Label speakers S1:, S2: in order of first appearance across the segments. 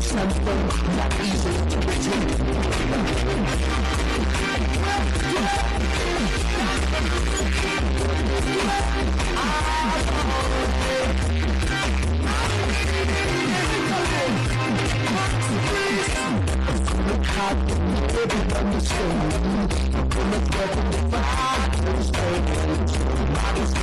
S1: something
S2: that easy to retain. Everybody the. I'm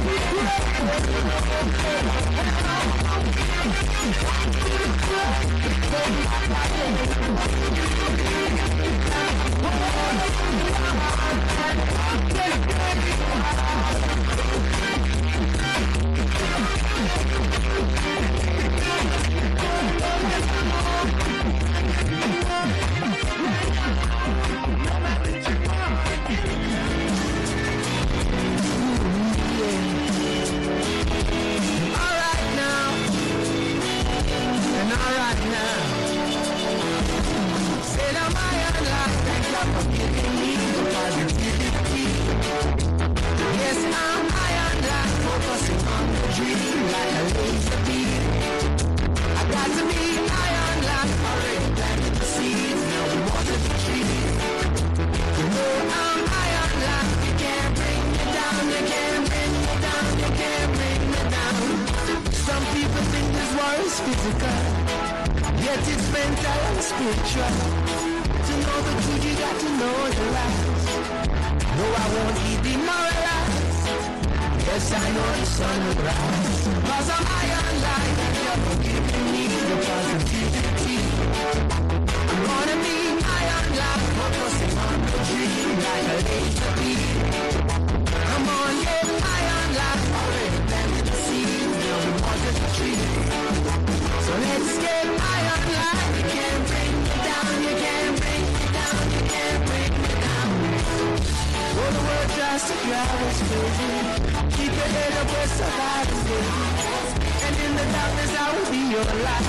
S2: We'll. would trust To know the truth, you got to know the lies No, I won't be demoralized Yes, I know the sun will rise. Cause I'm higher. just a driver's vision Keep your head up where survivors live And in the darkness I will be your light.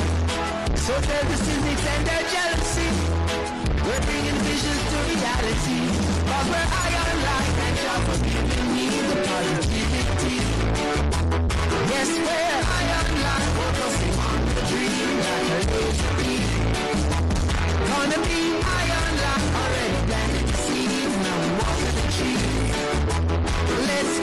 S2: So their deceiving and their jealousy. We're bringing visions to
S1: reality. Cause we're high on life and God for giving me the positivity. Yes, we're high on life Focusing on the dream that I used to be Gonna be high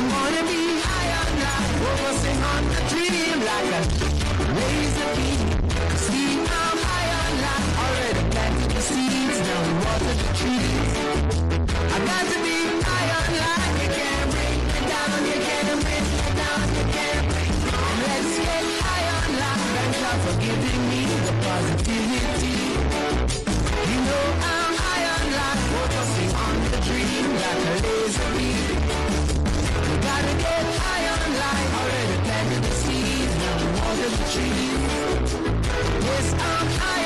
S1: I'm gonna be high on life, focusing on the dream like a laser beam. See, I'm high on life, already planted the seeds, now we water the trees. I got
S2: to be high on life, you can't bring me down, you can't you can't me. Let's get high on life, God for giving me the positivity. You know I Yes, I'm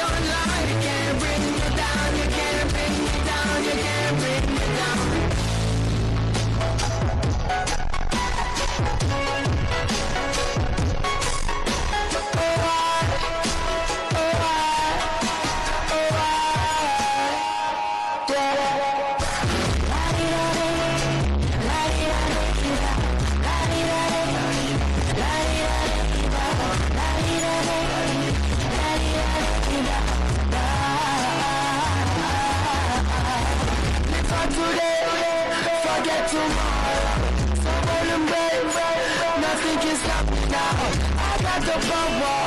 S2: the power,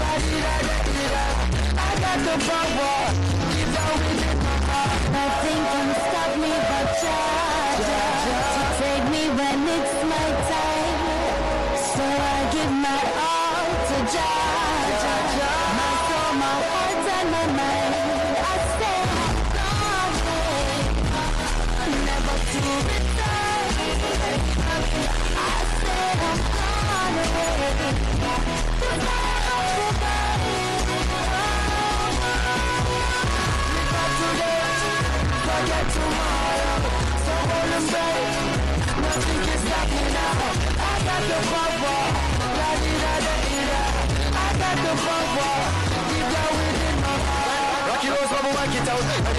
S2: la di da da di da. I got the power,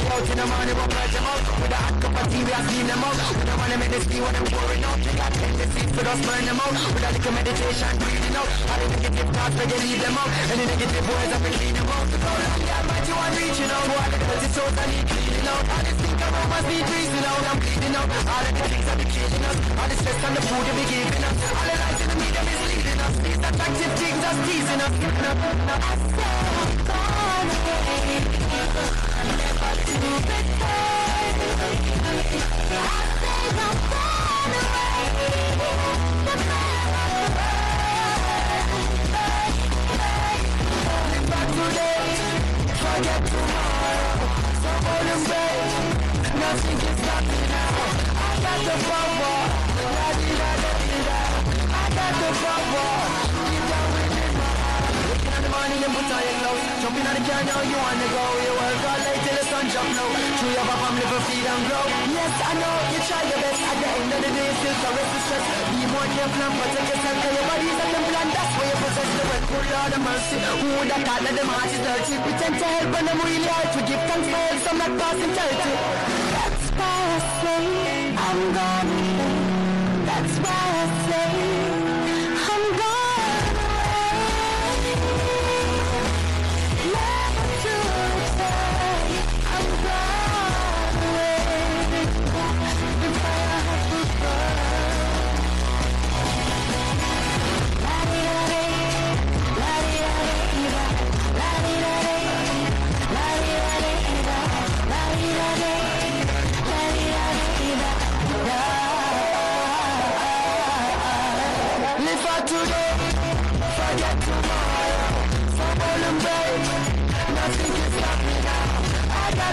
S2: out. In the morning, we'll out. With a cup of tea, we are out. Don't I'm pouring out. You got tendencies us, burn them out. With a little meditation, out. All the negative thoughts, we them out. Negative words, I out. So don't admit you, reaching out. Dirty souls, I cleaning out. Around must be breathing out. I'm bleeding out. All of the things that be killing us. All the stress and the food they be giving us. All the lies in the media misleading us. These attractive things just teasing us. No, no, I
S1: say I'm gone away, never to return. I say I'm gone away,
S2: for today, forget tomorrow. So hold babe, nothing can stop me now. I got the power, la di da da di da. I got the power, keep that wind in my heart. Waking up the morning and put on your clothes. Jumping on the car now, you wanna go. You work all day till the sun jump low. True, your pop, I'm feed and grow. Yes, I know you try your best. At the end of the day, still so rest stress. Be more careful and protect yourself. Cause your body's a temple and that's where you possess the wealth. Oh Lord of mercy, who would have thought that the hearts is dirty? Pretend to help when I'm really hurt. We give thanks for help, so I'm not passing
S1: 30. I'm gone away. That's why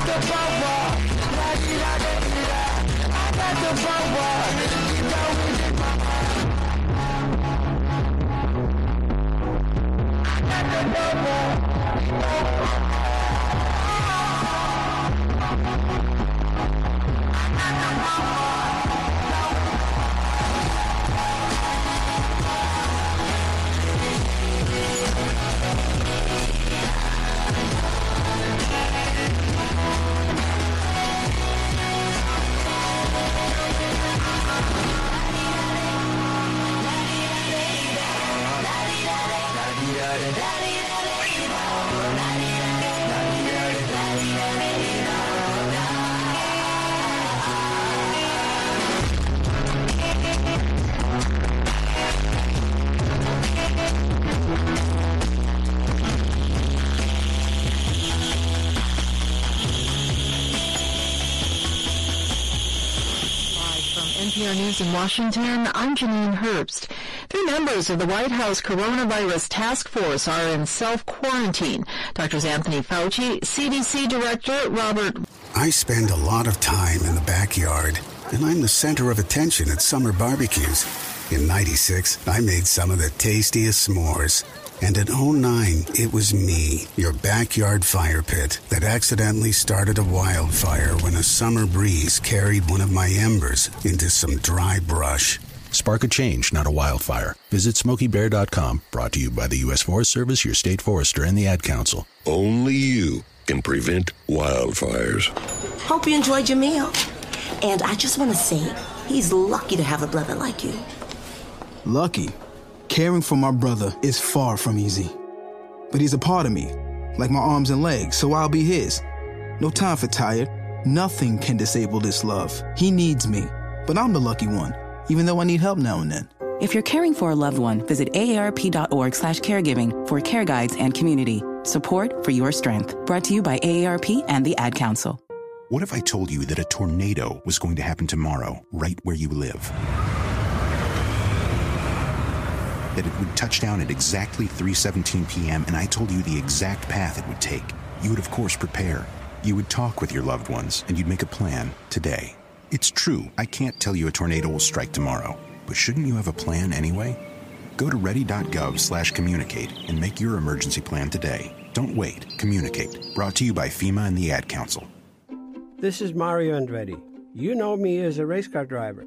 S2: the power, la di da da di da. I got the power,
S3: NPR News in Washington, I'm Janine Herbst. Three members of the White House Coronavirus Task Force are in self-quarantine. Doctors Anthony Fauci, CDC Director Robert
S4: I spend a lot of time in the backyard, and I'm the center of attention at summer barbecues. In 96, I made some of the tastiest s'mores. And in 09, it was me, your backyard fire pit, that accidentally started a wildfire when a summer breeze carried one of my embers into some dry brush.
S5: Spark a change, not a wildfire. Visit SmokeyBear.com, brought to you by the U.S. Forest Service, your state forester, and the Ad Council.
S6: Only you can prevent wildfires.
S7: Hope you enjoyed your meal. And I just want to say, he's lucky to have a brother like you.
S8: Lucky? Caring for my brother is far from easy. But he's a part of me, like my arms and legs, so I'll be his. No time for tired. Nothing can disable this love. He needs me, but I'm the lucky one, even though I need help now and then.
S9: If you're caring for a loved one, visit aarp.org slash caregiving for care guides and community. Support for your strength. Brought to you by AARP and the Ad Council.
S5: What if I told you that a tornado was going to happen tomorrow, right where you live? That it would touch down at exactly 3:17 p.m. and I told you the exact path it would take. You would of course prepare. You would talk with your loved ones and you'd make a plan today. It's true, I can't tell you a tornado will strike tomorrow, but shouldn't you have a plan anyway? Go to ready.gov/communicate and make your emergency plan today. Don't wait. Communicate. Brought to you by FEMA and the Ad Council.
S10: This is Mario Andretti. You know me as a race car driver,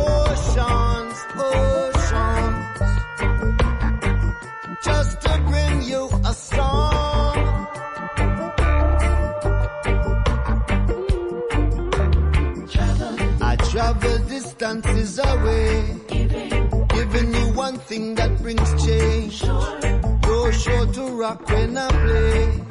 S11: Just to bring you a song. I travel distances away, giving you one thing that brings change. You're sure to rock when I play.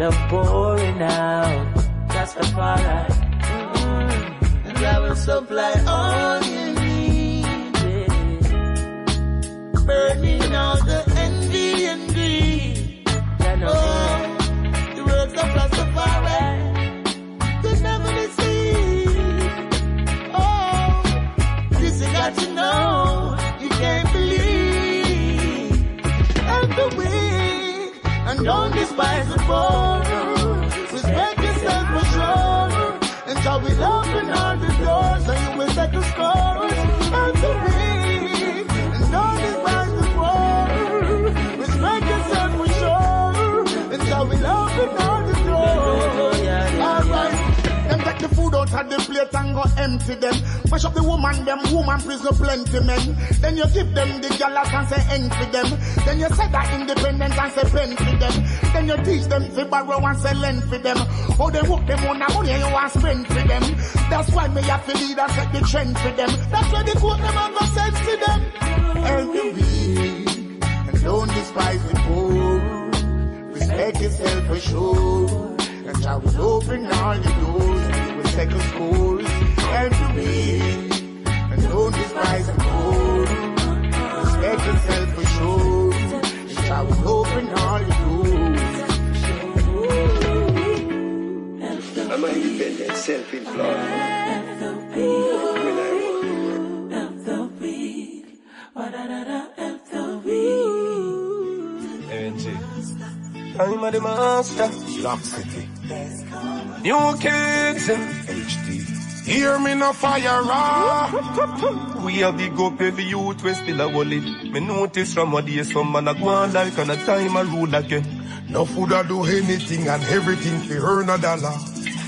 S12: Love
S13: pouring out. That's the fire.
S12: And I will supply all you need. Burning all the envy and greed. Oh, the. They never. Oh, this you got to know. You can't believe. The. And don't despise the poor. Will open all the doors and you will set the scores. Of the plate and go empty them. Mash up the woman, them woman prison plenty men. Then you give them the galas and say empty them. Then you say that independence and say pen for them. Then you teach them to borrow and say lend for them. Oh, they work them on the money you want spend for them. That's why me have to lead and set the trend for them. That's why the quote them and go sense to them. Help the weak and don't despise the poor. Respect yourself for sure. And I will open all the doors and you will settle scores. Help the weak and don't despise the poor. Respect yourself for sure. And Jah will open all the doors.
S14: I'm an independent, self-employed.
S15: I'm the master.
S12: Lock City.
S15: New kids.
S12: in HD.
S15: Hear me no fire raw. We a big up every youth we still a wallet. Me notice from what days some man a go on like and a time a rule again.
S12: No food a do anything and everything fi earn a dollar.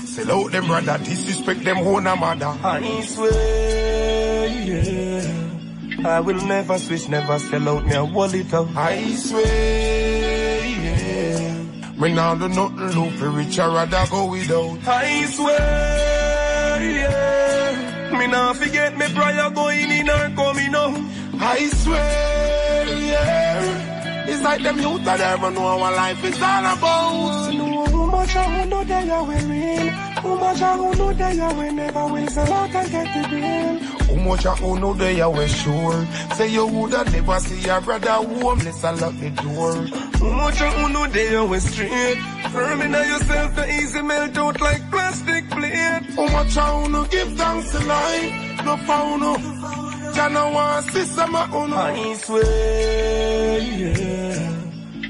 S12: Sell out them brother, disrespect them own a mother.
S15: I swear, yeah. I will never switch, never sell out me a wallet out.
S12: I swear, yeah. Me nah do nothing look for rich, I rather go without.
S15: I swear, yeah. Me nah forget me prior going in or coming out.
S12: I swear, yeah. It's like them youth that never know what life is all about.
S15: Much I know they are wearing. How much I know they are we never will sell out and get the bill.
S12: How much I know they are we sure. Say you woulda never see your brother homeless and lock the door.
S15: How much I know they are we straight. Firm in yourself the easy melt out like plastic plate.
S12: How much I know give thanks to life. No found no. Jah no want see some of uno.
S15: I swear, yeah.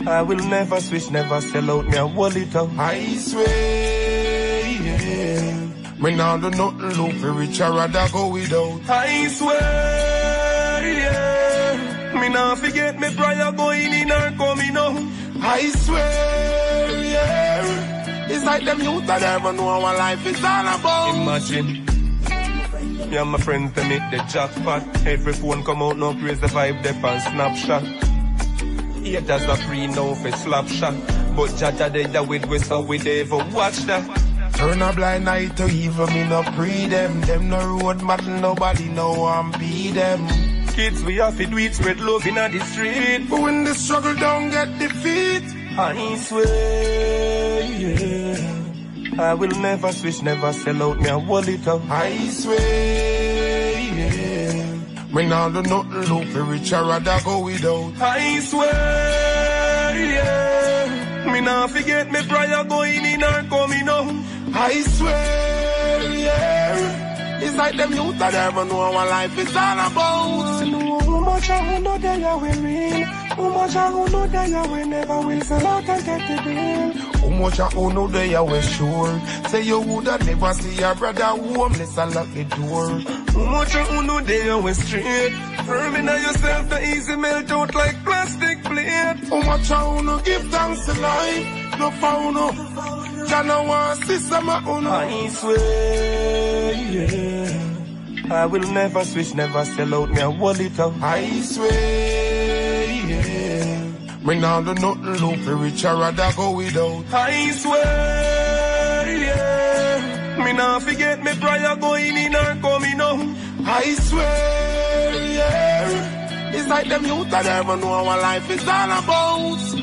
S15: I will never switch, never sell out me a wallet out.
S12: I swear, yeah. Me nah do nothing look for rich, I rather go without.
S15: I swear, yeah. Me nah forget me prior going in or coming out.
S12: I swear, yeah. It's like them youth that never know what life is all about.
S15: Imagine. Me and my friends they make the jackpot. Every phone come out now praise the vibe they on Snapchat. Haters a free now for slap shot. But Jaja they da with whistle, we never watch that.
S16: Turn a blind eye to evil, me no pre them. Them no road mad, nobody know I'm be them.
S15: Kids, we have to do it, spread love in the street.
S16: But when the struggle don't get defeat,
S15: I swear, yeah. I will never switch, never sell out me a wallet up.
S16: I swear, yeah. Me now do nothing look for rich, I rather go without.
S15: I swear, yeah. Me now forget me prayer going in or coming out.
S16: I swear, yeah. It's like them youth that never know what life is all about.
S15: Much I know they are wearing. How much I know we never will sell out and get the bill.
S16: I know they are we sure. Say you woulda never see your brother homeless and lock the door.
S15: Much I know they we straight. Firm in yourself the easy melt out like plastic plate.
S16: Much I give thanks to life. No found no. Jana want sister my own.
S15: I swear, yeah. I will never switch, never sell out me a wallet up.
S16: I swear, yeah. Me now do nothing look for rich, I rather go without.
S15: I swear, yeah. Me now forget me prayer going in or coming out.
S16: I swear, yeah. It's like them youth that never know what life is all about.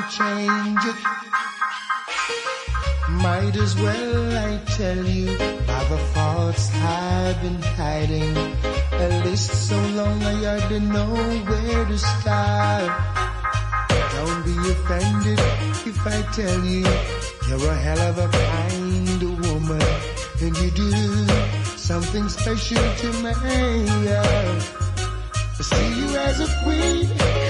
S17: can change it. Might as well I tell you are the faults I've been hiding. At least so long I hardly know where to start. Don't be offended if I tell you you're a hell of a kind woman and you do something special to me. I see you as a queen.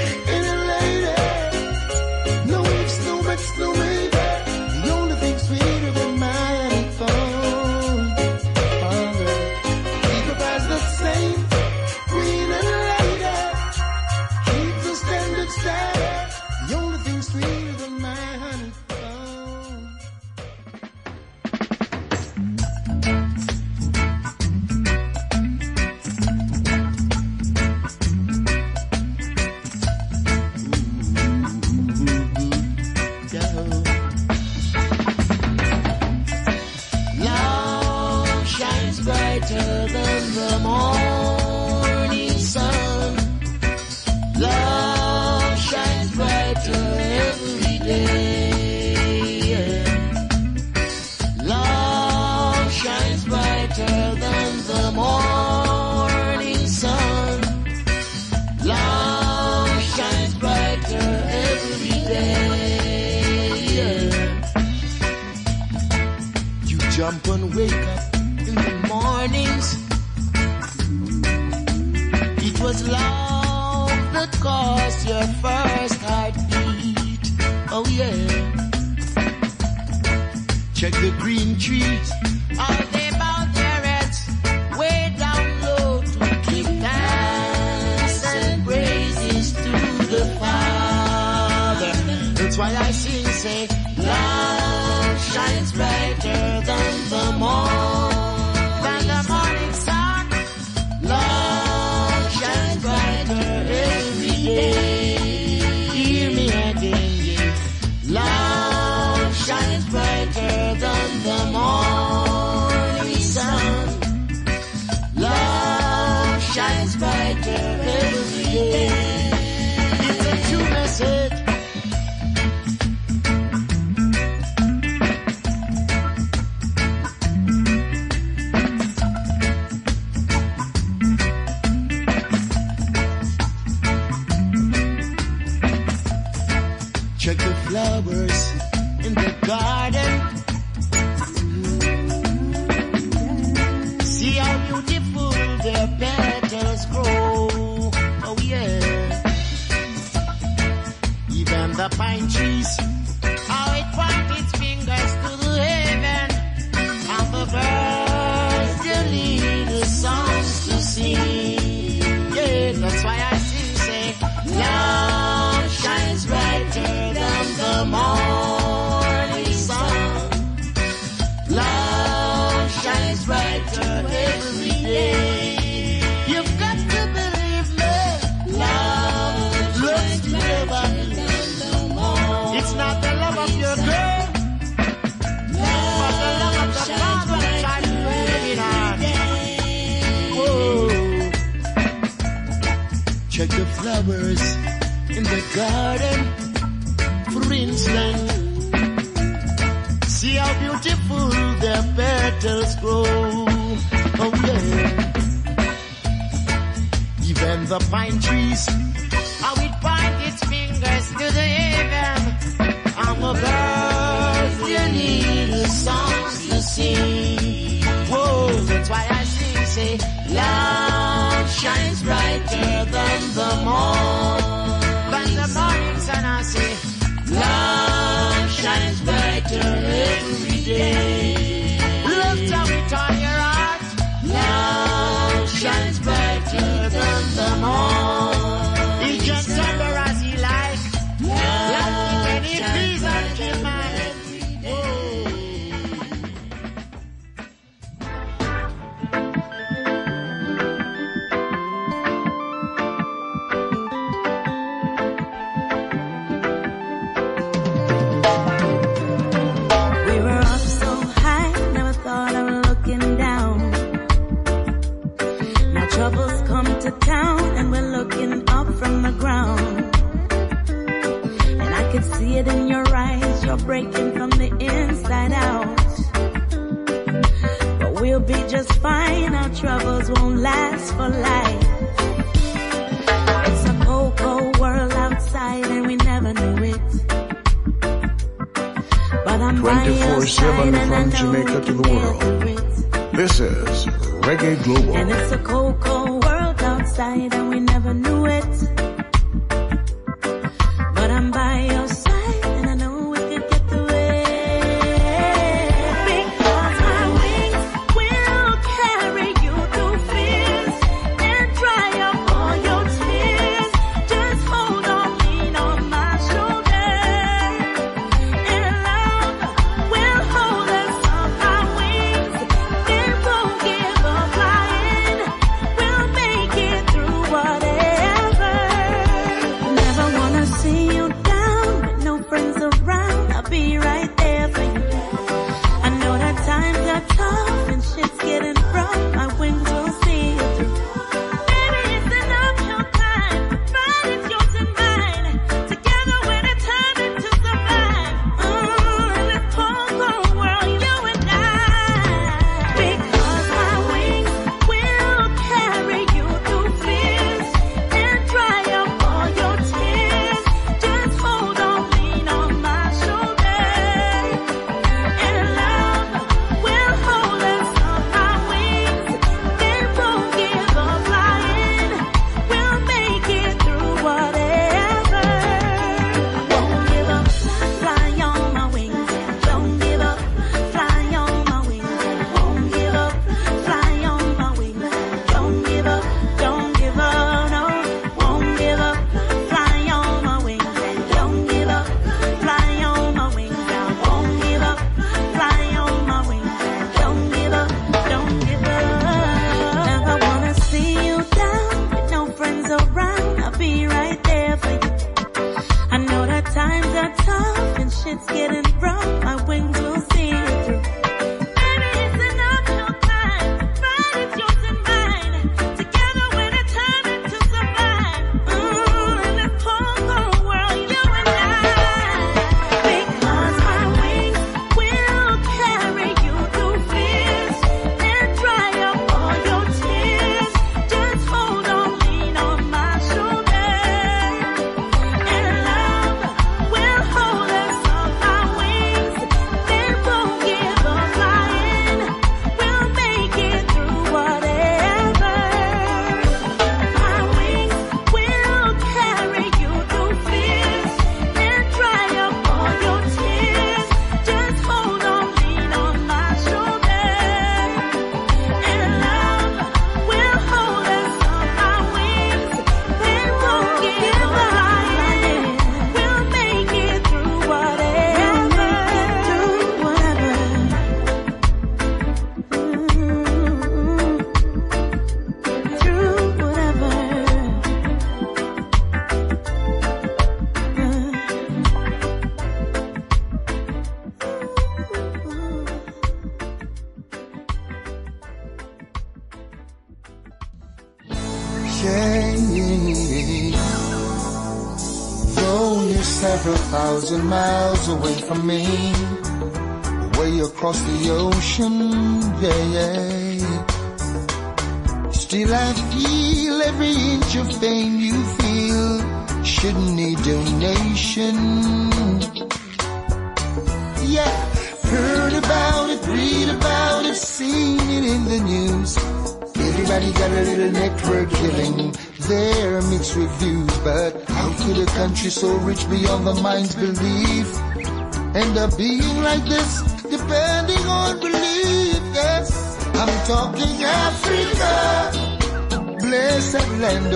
S17: Thousand miles away from me,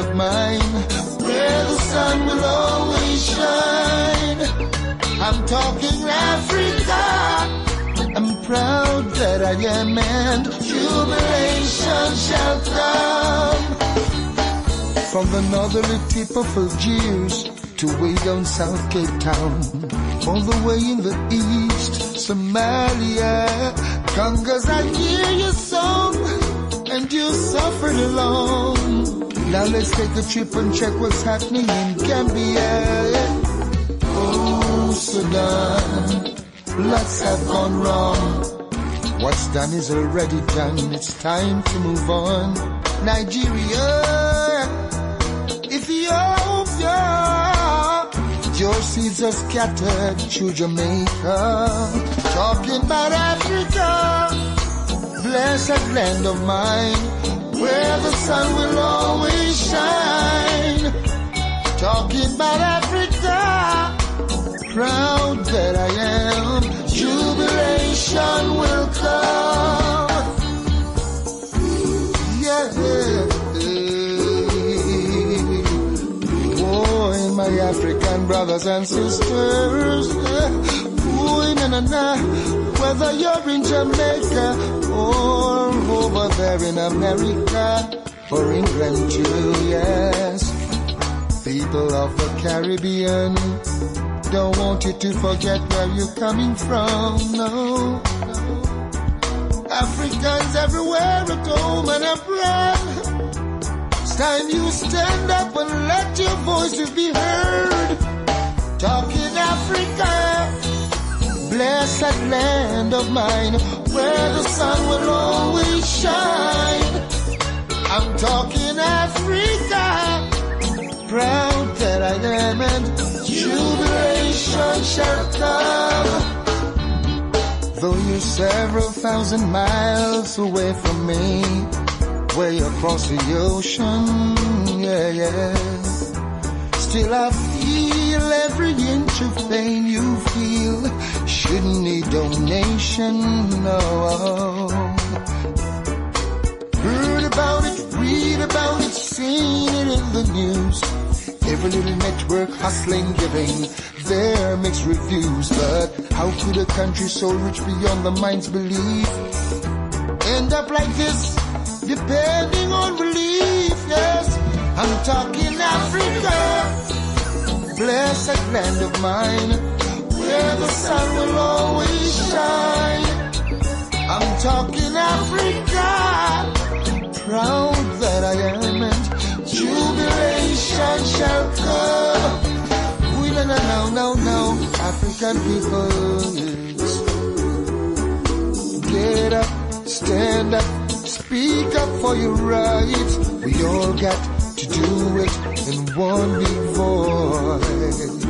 S17: of mine, where the sun will always shine. I'm talking Africa. I'm proud that I am, and jubilation shall come. From the northerly tip of Algiers to way down South Cape Town, all the way in the east, Somalia, Congas, I hear your song, and you suffered along. Now let's take a trip and check what's happening in Gambia. Oh, Sudan. Lots have gone wrong. What's done is already done. It's time to move on. Nigeria, Ethiopia, your seeds are scattered to Jamaica. Talking about Africa, blessed land of mine, where the sun will always shine. Talking about Africa proud that I am. Jubilation will come. Yeah, Boy, my African brothers and sisters. Boy, na na na. Whether you're in Jamaica or over there in America or England too, yes. People of the Caribbean don't want you to forget where you're coming from, no. Africans everywhere at home and abroad. It's time you stand up and let your voices be heard. Talking Africa, blessed land of mine, where the sun will always shine. I'm talking Africa, proud that I am and jubilation shall come. Though you're several thousand miles away from me, way across the ocean, yeah, yeah. Still I feel every inch of pain you feel. Shouldn't need donation, no. Heard about it, read about it, seen it in the news. Every little network hustling, giving their mixed reviews. But how could a country so rich beyond the mind's belief end up like this, depending on relief? Yes, I'm talking Africa, blessed land of mine, where the sun will always shine. I'm talking Africa, proud that I am, and jubilation shall come. We no no no no no African people. Get up, stand up, speak up for your rights. We all got to do it in one big voice.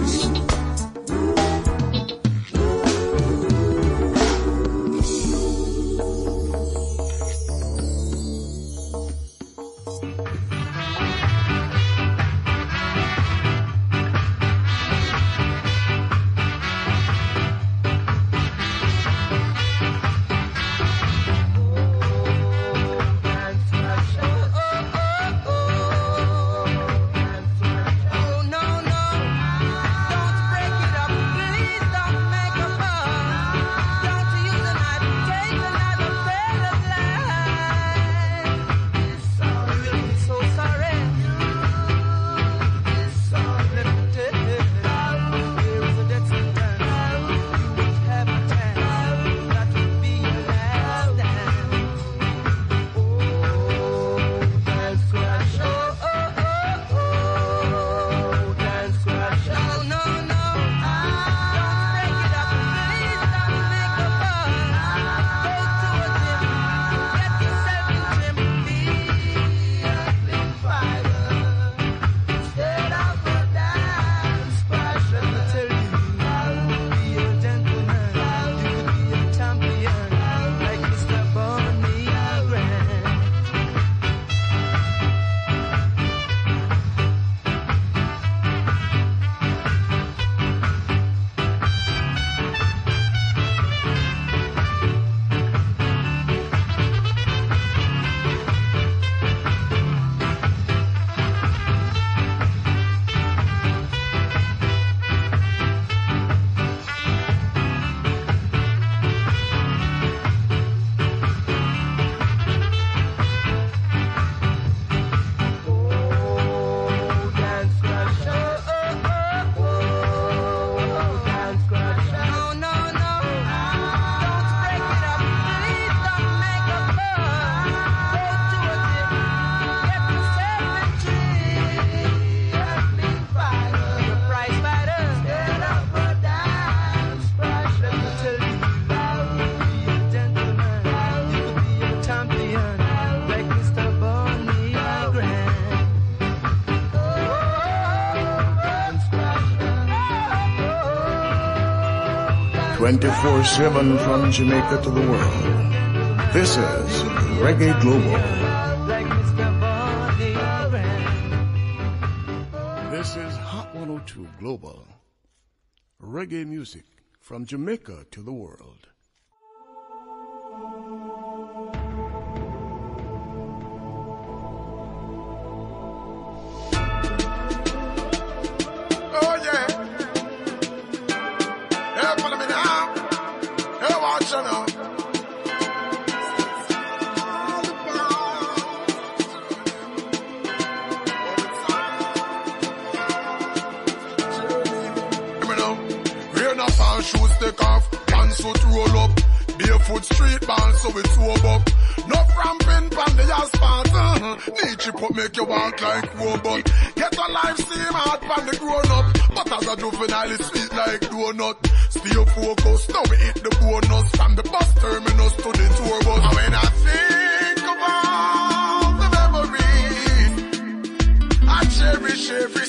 S11: 24 7 from Jamaica to the world. This is Reggae Global. This is Hot 102 Global. Reggae music from Jamaica to the world.
S16: Like robot. Get a life steam hard pan the grown up. But as a juvenile it's sweet like donut. Stay focused. Now we hit the bonus from the bus terminus to the tour bus. And when I think about the memories, I cherish every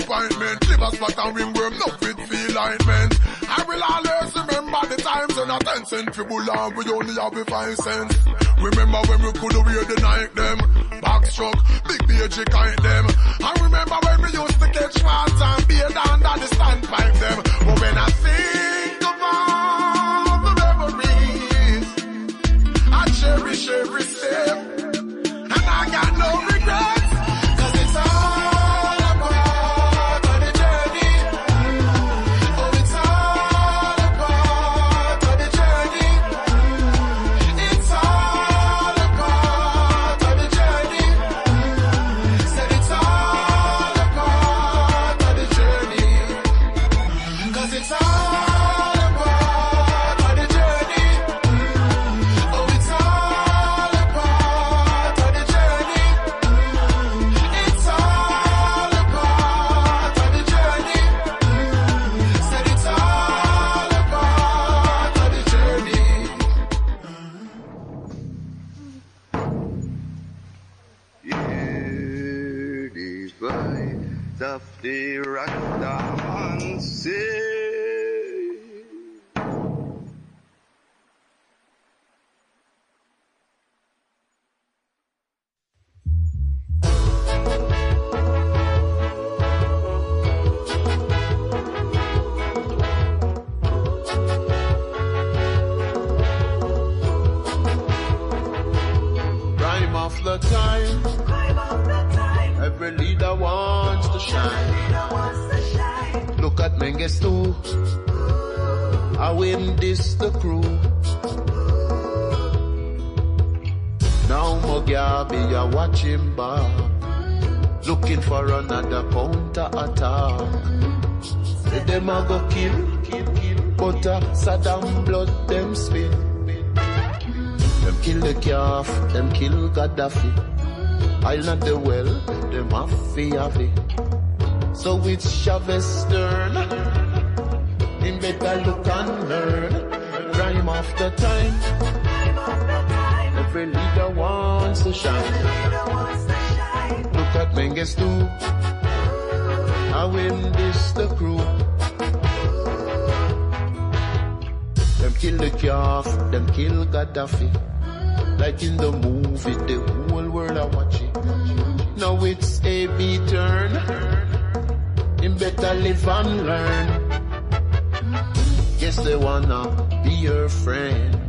S16: every disappointment. Live a spot and no fit alignment. I will always remember the times when a ten cent and we only have a five cents. Remember when we could the night them, big kite them. I remember when we used to catch water and be under the standpipe them. But when I think of all the memories, I cherish every step, I'll not the well, them have have it. So it's Chavez turn. Him better look and learn. Crime after time. Every leader wants to shine. Look at Mengistu. I win this the crew. Them kill the calf, them kill Gaddafi. Like in the movie, the whole world are watching. Now it's AB turn. Him better live and learn. Yes, they wanna be your friend.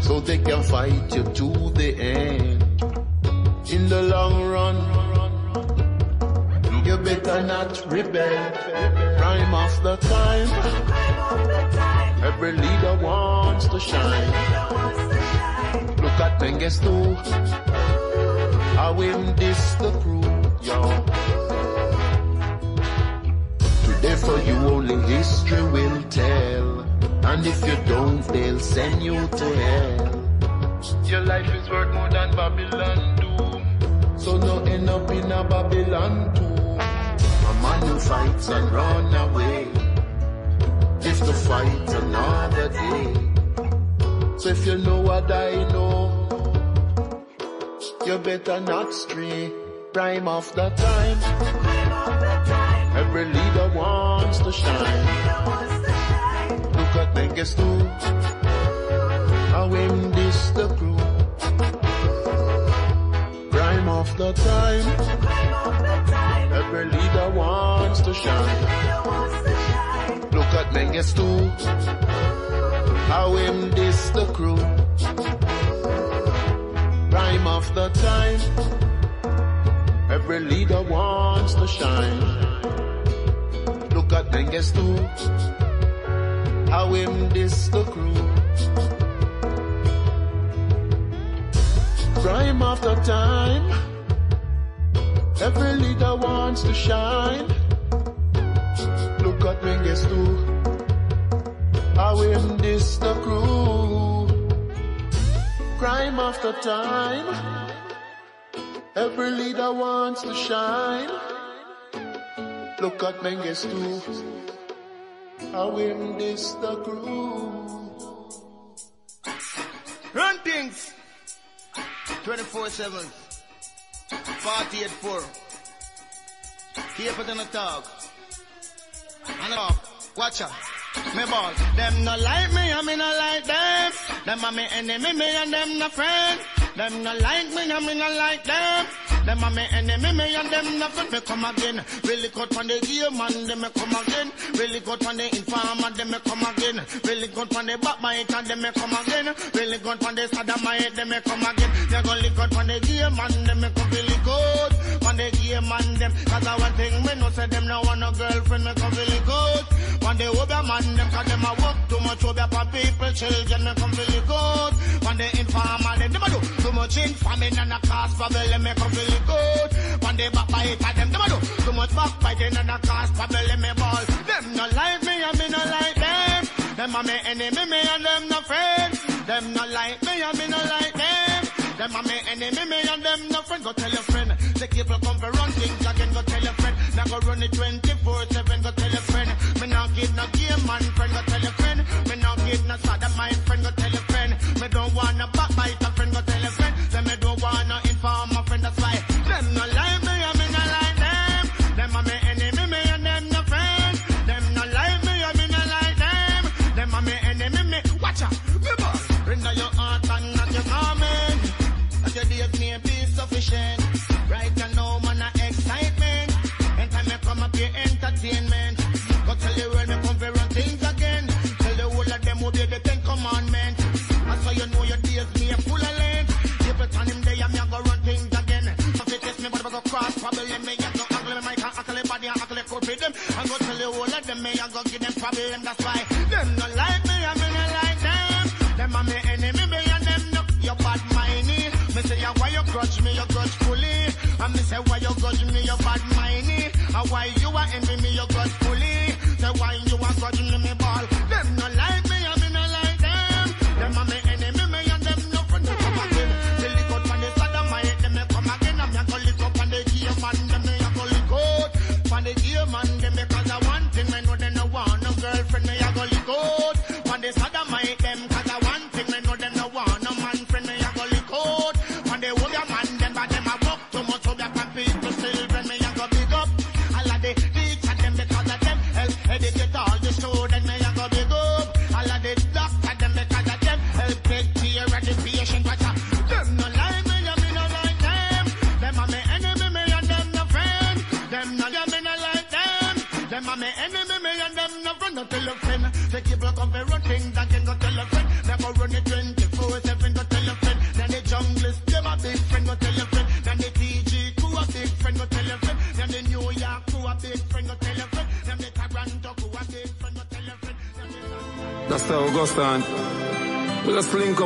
S16: So they can fight you to the end. In the long run, you better not rebel. Prime of the time. Every leader wants to shine. Look at Mengistu. I win this the crew, yo. Today for you only history will tell. And if you don't, they'll send you to hell.
S18: Your life is worth more than Babylon do. So no end up in a Babylon too. A man who fights and run away is to fight another day. So if you know what I know, you better not stray. Prime of the time. Every leader wants to shine. Look at Mengistu. How him this the crew. Prime of the time. Every leader wants to shine. Look at too. How him this the crew. Prime of the time. Every leader wants to shine. Look at Mengistu. How him this the crew. Prime after time. Every leader wants to shine. Look at Mengistu. How him this the crew. Crime after time. Every leader wants to shine. Look at Mengistu. How him this the crew.
S12: Run things. 24-7. 48-4. Keep it in the talk. And talk. Watch out. Me ball. Them no like me, I me no like them. Them are me enemy, me and them no friend. Them no like me, I me no like them. Them are me enemy, me and them no friend. Me come again. Really good on the gear man, them me come again. Really good on the informer, them me come again. Really good on the backbiter, them me come again. Really good on the sodomite, them me come again. They go lick out on the gear man, them me come really good. On the gear man, them. Cause I one thing me no say them no want no girlfriend, me come really good. On the over man, them cause them a work too much over for people, children, me come really good. On the informer, them, them a do too much informing and a cause problem, me come really good. On the backbiter, them, them a do too much backbiting and a cause problem, me ball. Them no like me and me no like them. Them a me enemy, me and them no friend. Them no like me and me no like them. Them a me enemy, me and them no friend. Go tell The people come for run things again. Go tell your friend. Now go run it 24/7. Go tell your friend. Me not give no game man friend. Go tell your friend. Me not give no sada my friend. Go tell your friend. Me don't want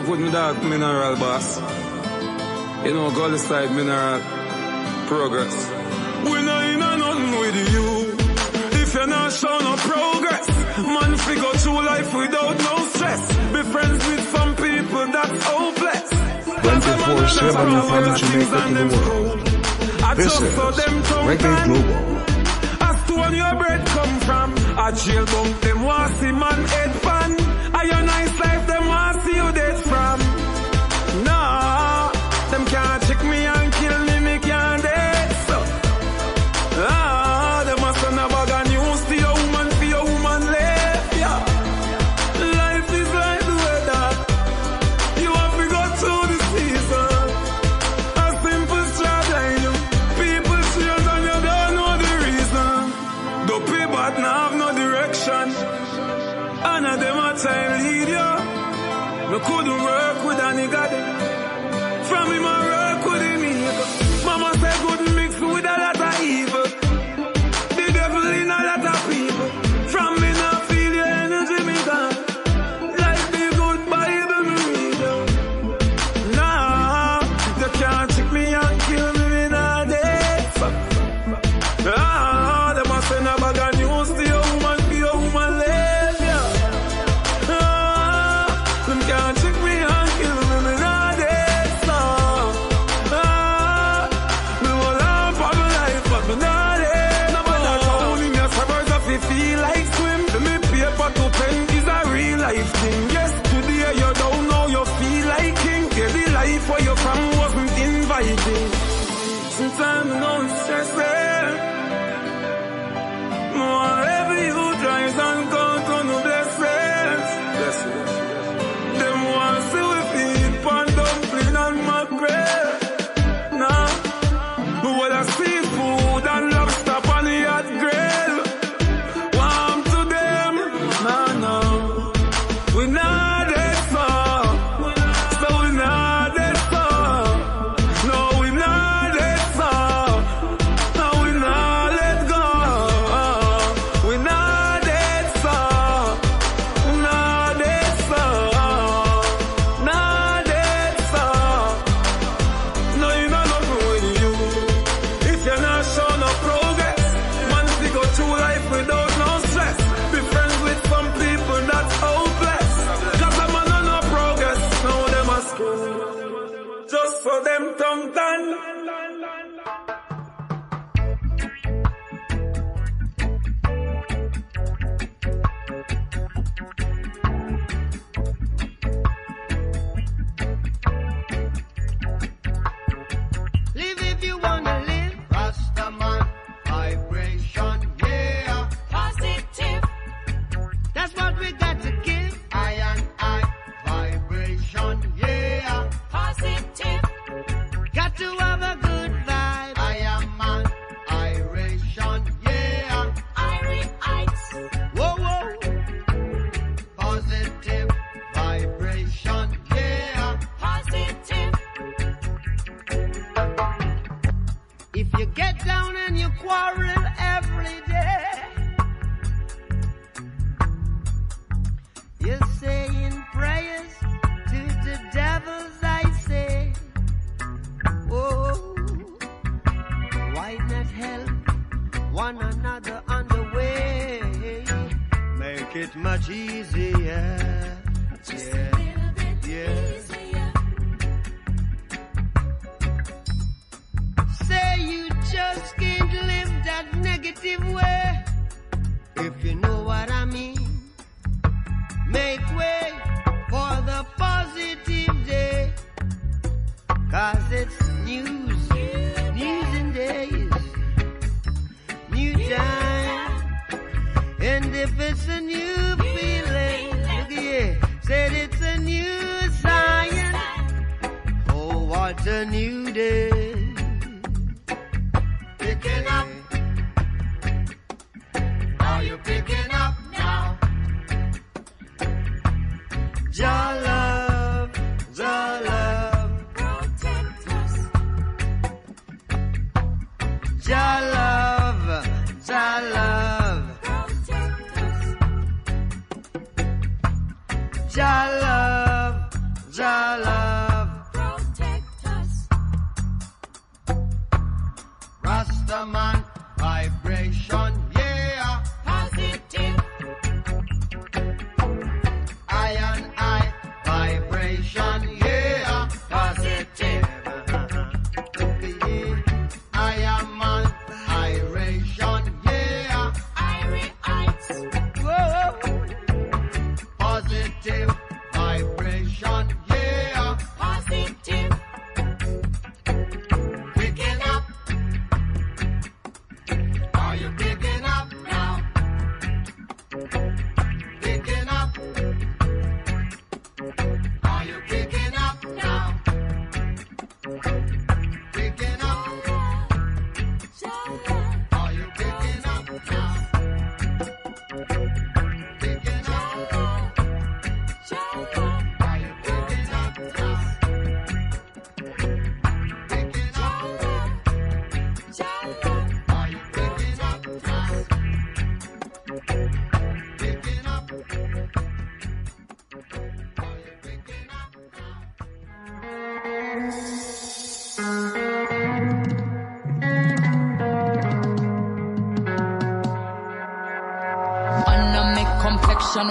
S12: up with me
S19: dog mineral boss. You know, Gully side mineral progress. We know in a nothing with you. If you're not showing no progress, man figure through life without no stress. Be friends with some people that's hopeless.
S20: 24-7 from Jamaica to the world. This is Reggae Global.
S19: A stone your bread come from. A jail bunk them want see man head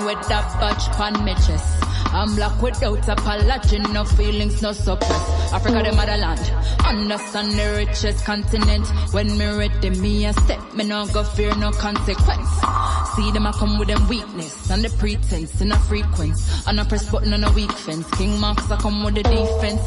S19: with that
S21: batch pan me chest. I'm black without apology, no feelings, no suppress. Africa, the motherland, understand the richest continent. When me ready, me a step, me no go fear no consequence. See them I come with them weakness and the pretense in a frequency. And a press button on a weak fence. King Marks I come with the defense.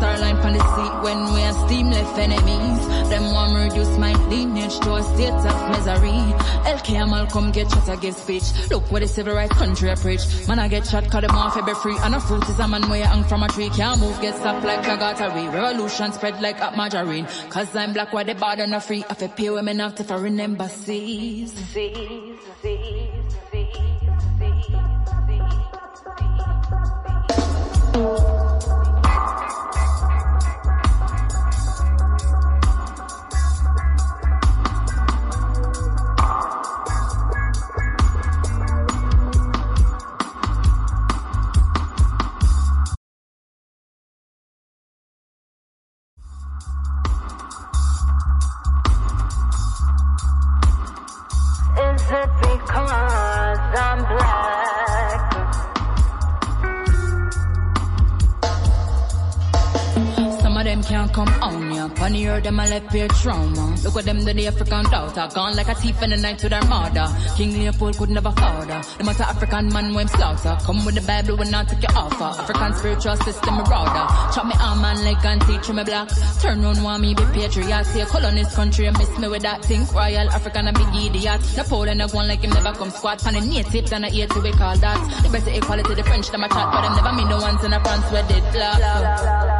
S21: Black star line on the seat when we are steam left enemies. Them want reduce my lineage to a state of misery. LK Malcolm get shot, I give speech. Look what the civil rights country I preach. Man, I get shot, cut them off be free. And a fruit is a man where hang from a tree. Can't move, get stopped like a gatari. Revolution spread like a margarine. Cause I'm black, why they and a free. I feel pay women after foreign embassies. Seas, seas, Look at them, the African daughter. Gone like a thief in the night to their mother. King Leopold could never father. Them a African man when slaughter. Come with the Bible when I take your offer. African spiritual system marauder. Chop me arm and leg and teach me black. Turn round want me be patriot. See a colonist country and miss me with that thing. Royal African a big idiot. Napoleon a one like him never come squat. Pan the natives and a hate to we call that. The better equality the French them a chat. But them never meet the ones in a France where they black.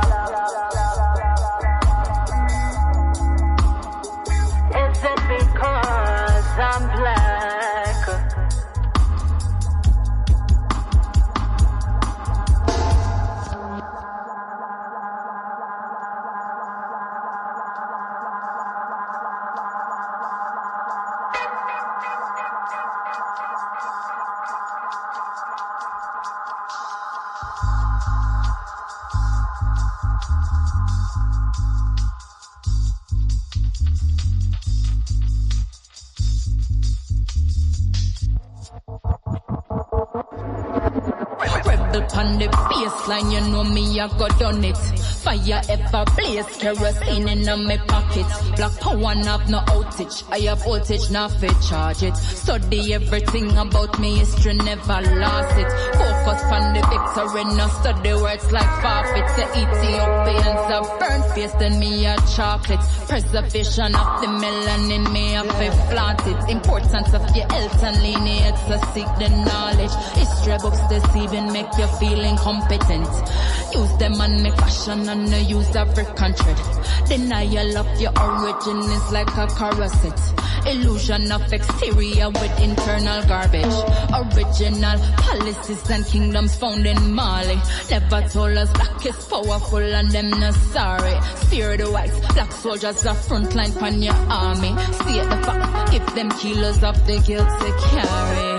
S21: I got done it. Fire ever blaze, kerosene in my pockets. Black power have no outage, I have voltage, not fit charge it. Study everything about me, history never lost it. Focus on the victory, no study words like forfeits. The Ethiopians have burnt face, then me a chocolate. Preservation of the melanin, fi it. Importance of your health and lineage, so seek the knowledge. History books deceiving, make you feel incompetent. Use them make fashion and no use African trade. Denial of your origin is like a corset. Illusion of exterior with internal garbage. Original policies and kingdoms found in Mali. Never told us black is powerful and them not sorry. Fear the whites, black soldiers are frontline pan your army. See it the fact, give them kilos of the guilt to carry.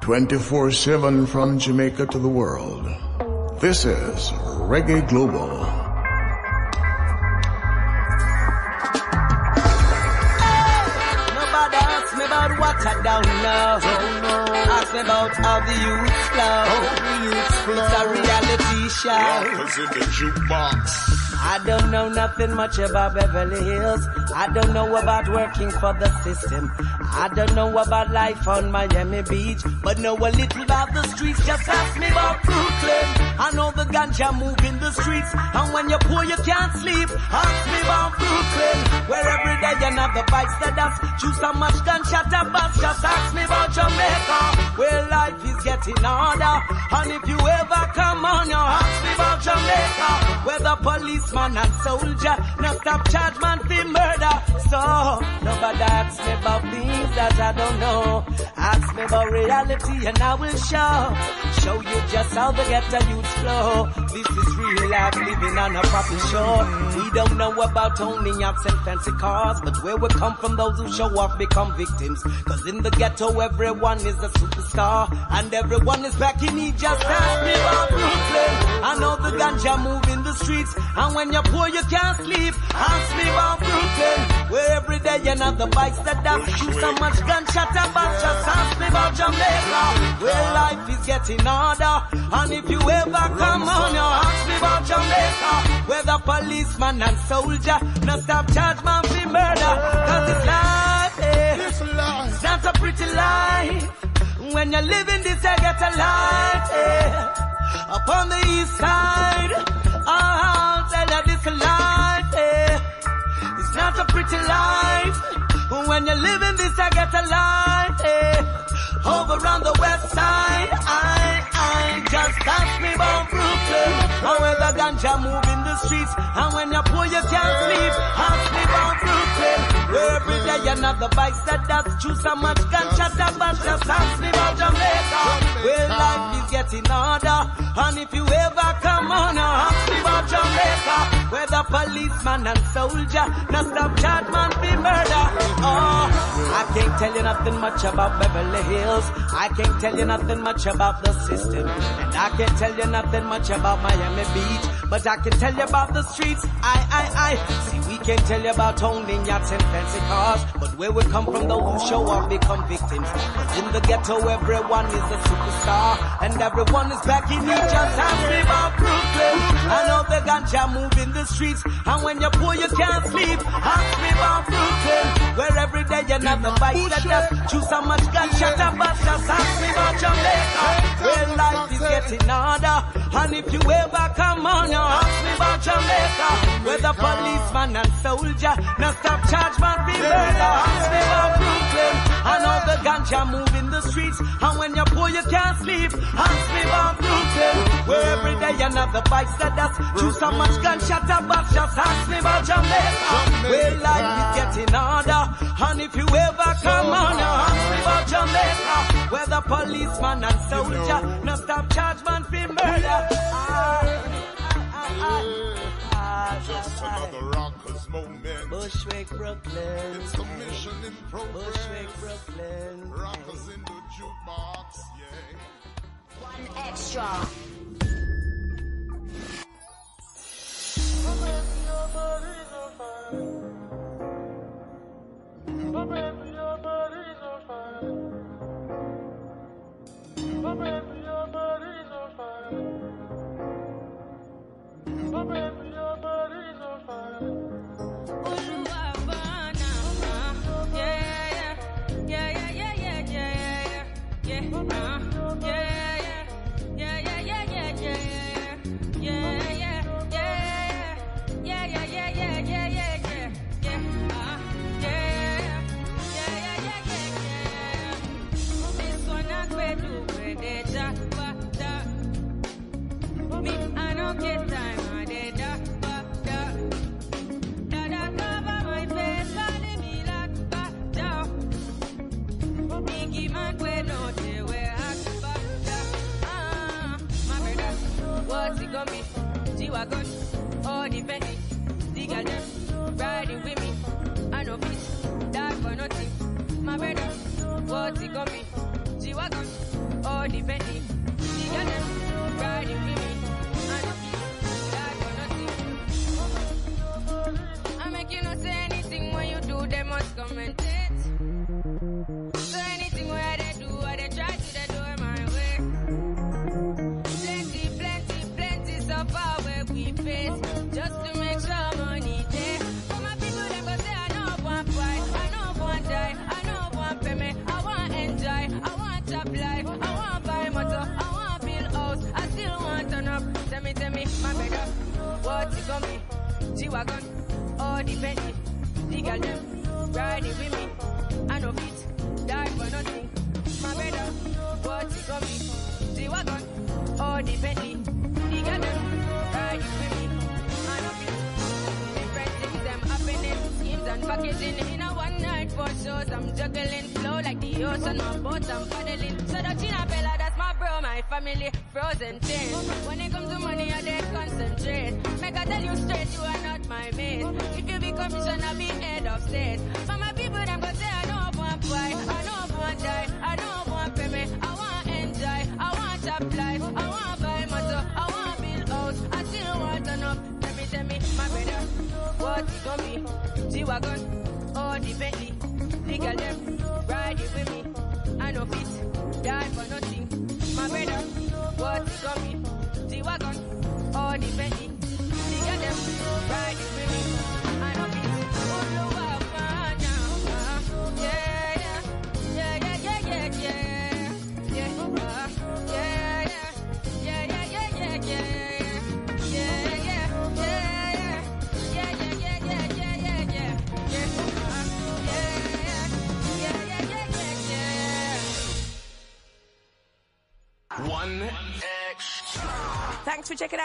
S11: Twenty-four seven from Jamaica to the world. This is Reggae Global.
S22: Nobody ask me about what I don't know. Ask me about how the youth flow. It's a reality show.
S23: Rockers in the jukebox.
S22: I don't know nothing much about Beverly Hills. I don't know about working for the system. I don't know about life on Miami Beach, but know a little about the streets. Just ask me about Brooklyn. I know the ganja move in the streets, and when you're poor you can't sleep. Ask me about Brooklyn, where every day another bites the dust. Choose how much gunshot a bust. Just ask me about Jamaica, where life is getting harder. And if you ever come on, you ask me about Jamaica. Whether policeman and soldier, no stop charge man for murder. So, nobody ask me about things that I don't know. Ask me about reality and I will show. Show you just how the ghetto youth flow. This is real life living on a proper show. We don't know about owning yachts and fancy cars, but where we come from, those who show off become victims. Cause in the ghetto, everyone is a superstar, and everyone is back in need. Just ask me about Brooklyn. I know the ganja move in the streets, when you're poor, you can't sleep. Ask me about Brooklyn, where every day another bikes that have shoot so much gunshot about. Just ask me about Jamaica, where life is getting harder. And if you ever come on, you ask me about Jamaica, where the policeman and soldier no stop charge man for murder. Cause it's life, eh? It's not a pretty life. When you're living this, I get a life, eh? Up on the east side, I'll tell you this life, eh? It's not a pretty life. When you're living this, I get a life, eh? Over on the west side, I, I just ask me about Brooklyn. And where the ganja move in the streets. And when you're poor, you can't sleep. Ask me about Brooklyn. Every day another bikes that that's true. So much gunshot about just ask me about Jamaica. Where life is getting harder. And if you ever come on, ask me about Jamaica. Where the policeman and soldier no stop charge man be murder. Oh, I can't tell you nothing much about Beverly Hills. I can't tell you nothing much about the system. And I can't tell you nothing much about Miami Beach. But I can tell you about the streets. I, I, I. See, we can tell you about owning yachts and fancy cars. But where we come from, those who show up become victims. But in the ghetto, everyone is a superstar. And everyone is back in each ask me Brooklyn. I know the ganja move in the streets. And when you're poor, you can't sleep. Ask me about Brooklyn. Where every day another bike that just choose so much gunshot about. Just ask me about Jamaica. Where life is getting harder. And if you ever come on, you ask me about Jamaica. Where the policeman and soldier no stop charge man be murder. Ask me about Brooklyn. I know the ganja move in the streets. And when you're poor, you can't sleep. Ask me about Brooklyn. Where every day another bikes that that's choose so much gunshot about. Just ask me about Jamaica. Where life is getting harder. And if you ever come on, ask me about Jamaica. Where the policeman and soldier no stop charge man for murder.
S18: Ah, ah, ah, Just another rockers moment.
S22: Bushwick, Brooklyn.
S18: It's a mission in progress.
S22: Bushwick, Brooklyn.
S18: Rockers in the jukebox, yeah.
S1: One extra.
S24: Me,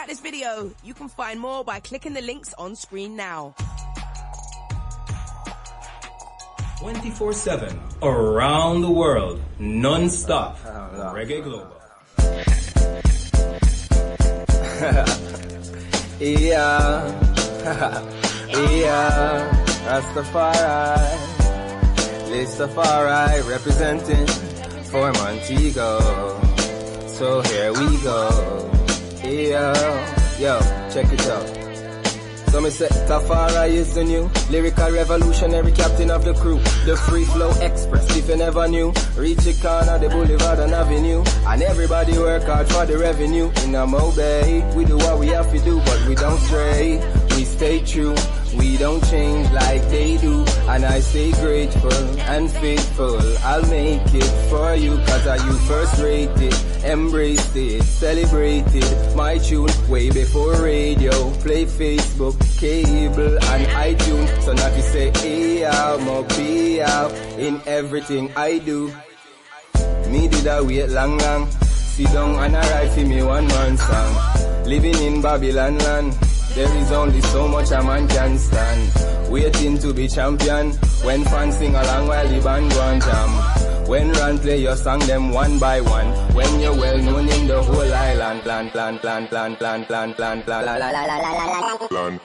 S25: out this video. You can find more by clicking the links on screen now.
S26: 24 7 around the world, non stop. Oh, reggae Global.
S27: yeah, yeah, Rastafari, Rastafari representing for Montego. So here we go. Yeah, yo, check it out. So me say Tafari is the new lyrical revolutionary captain of the crew. The free flow express, if you never knew. Reach the corner, the boulevard and avenue. And everybody work hard for the revenue. In a Bay, we do what we have to do, but we don't stray. We stay true, we don't change like they do. And I stay grateful and faithful. I'll make it for you, cause I you first rated, embraced it, celebrated my tune way before radio. Play Facebook, cable, and iTunes. So now you say, hey, I'm a be out in everything I do. Me did I wait long, long. Sit down and I write for me one man song. Living in Babylon land. There is only so much a man can stand. Waiting to be champion. When fans sing along while the band go and jam. When run play your song them one by one. When you're well known in the whole island. Plan, plan, plan, plan, plan, plan, plan, plan, la la la la la la la. Plan.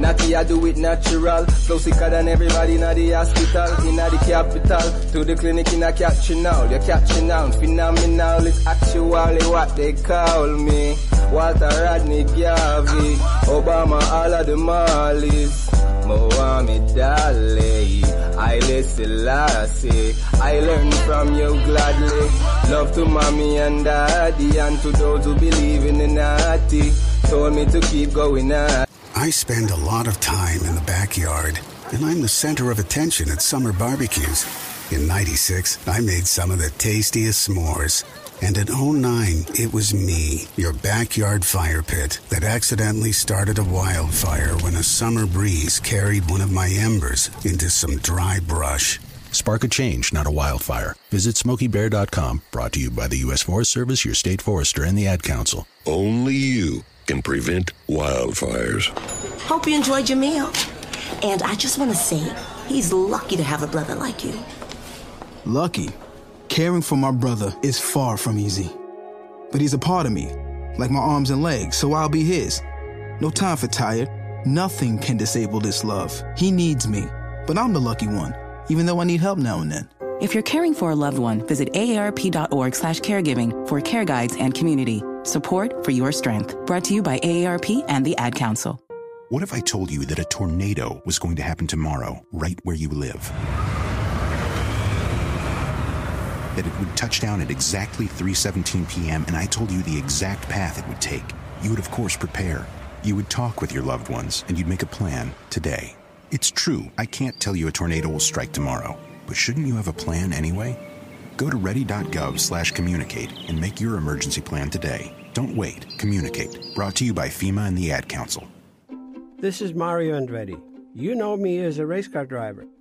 S27: Natty, I do it natural. Flow sicker than everybody in the hospital, in the capital. To the clinic in a catching now. You're catching out. Phenomenal is actually what they call me. Walter Rodney Garvey. Obama, all of the Marleys. Mohammed Ali. I Selassie. I learned from you gladly. Love to mommy and daddy. And to those who believe in the natty. Told me to keep going on.
S5: I spend a lot of time in the backyard, and I'm the center of attention at summer barbecues. In 96, I made some of the tastiest s'mores. And in 09, it was me, your backyard fire pit, that accidentally started a wildfire when a summer breeze carried one of my embers into some dry brush.
S28: Spark a change, not a wildfire. Visit SmokeyBear.com, brought to you by the U.S. Forest Service, your state forester, and the Ad Council.
S6: Only you can prevent wildfires.
S7: Hope you enjoyed your meal. And I just want to say, he's lucky to have a brother like you.
S8: Lucky? Caring for my brother is far from easy. But he's a part of me, like my arms and legs, so I'll be his. No time for tired. Nothing can disable this love. He needs me, but I'm the lucky one, even though I need help now and then.
S9: If you're caring for a loved one, visit aarp.org slash caregiving for care guides and community. Support for your strength. Brought to you by AARP and the Ad Council.
S5: What if I told you that a tornado was going to happen tomorrow, right where you live? That it would touch down at exactly 3:17 p.m. and I told you the exact path it would take. You would of course prepare. You would talk with your loved ones and you'd make a plan today. It's true, I can't tell you a tornado will strike tomorrow, but shouldn't you have a plan anyway? Go to ready.gov/communicate and make your emergency plan today. Don't wait. Communicate. Brought to you by FEMA and the Ad Council.
S10: This is Mario Andretti. You know me as a race car driver,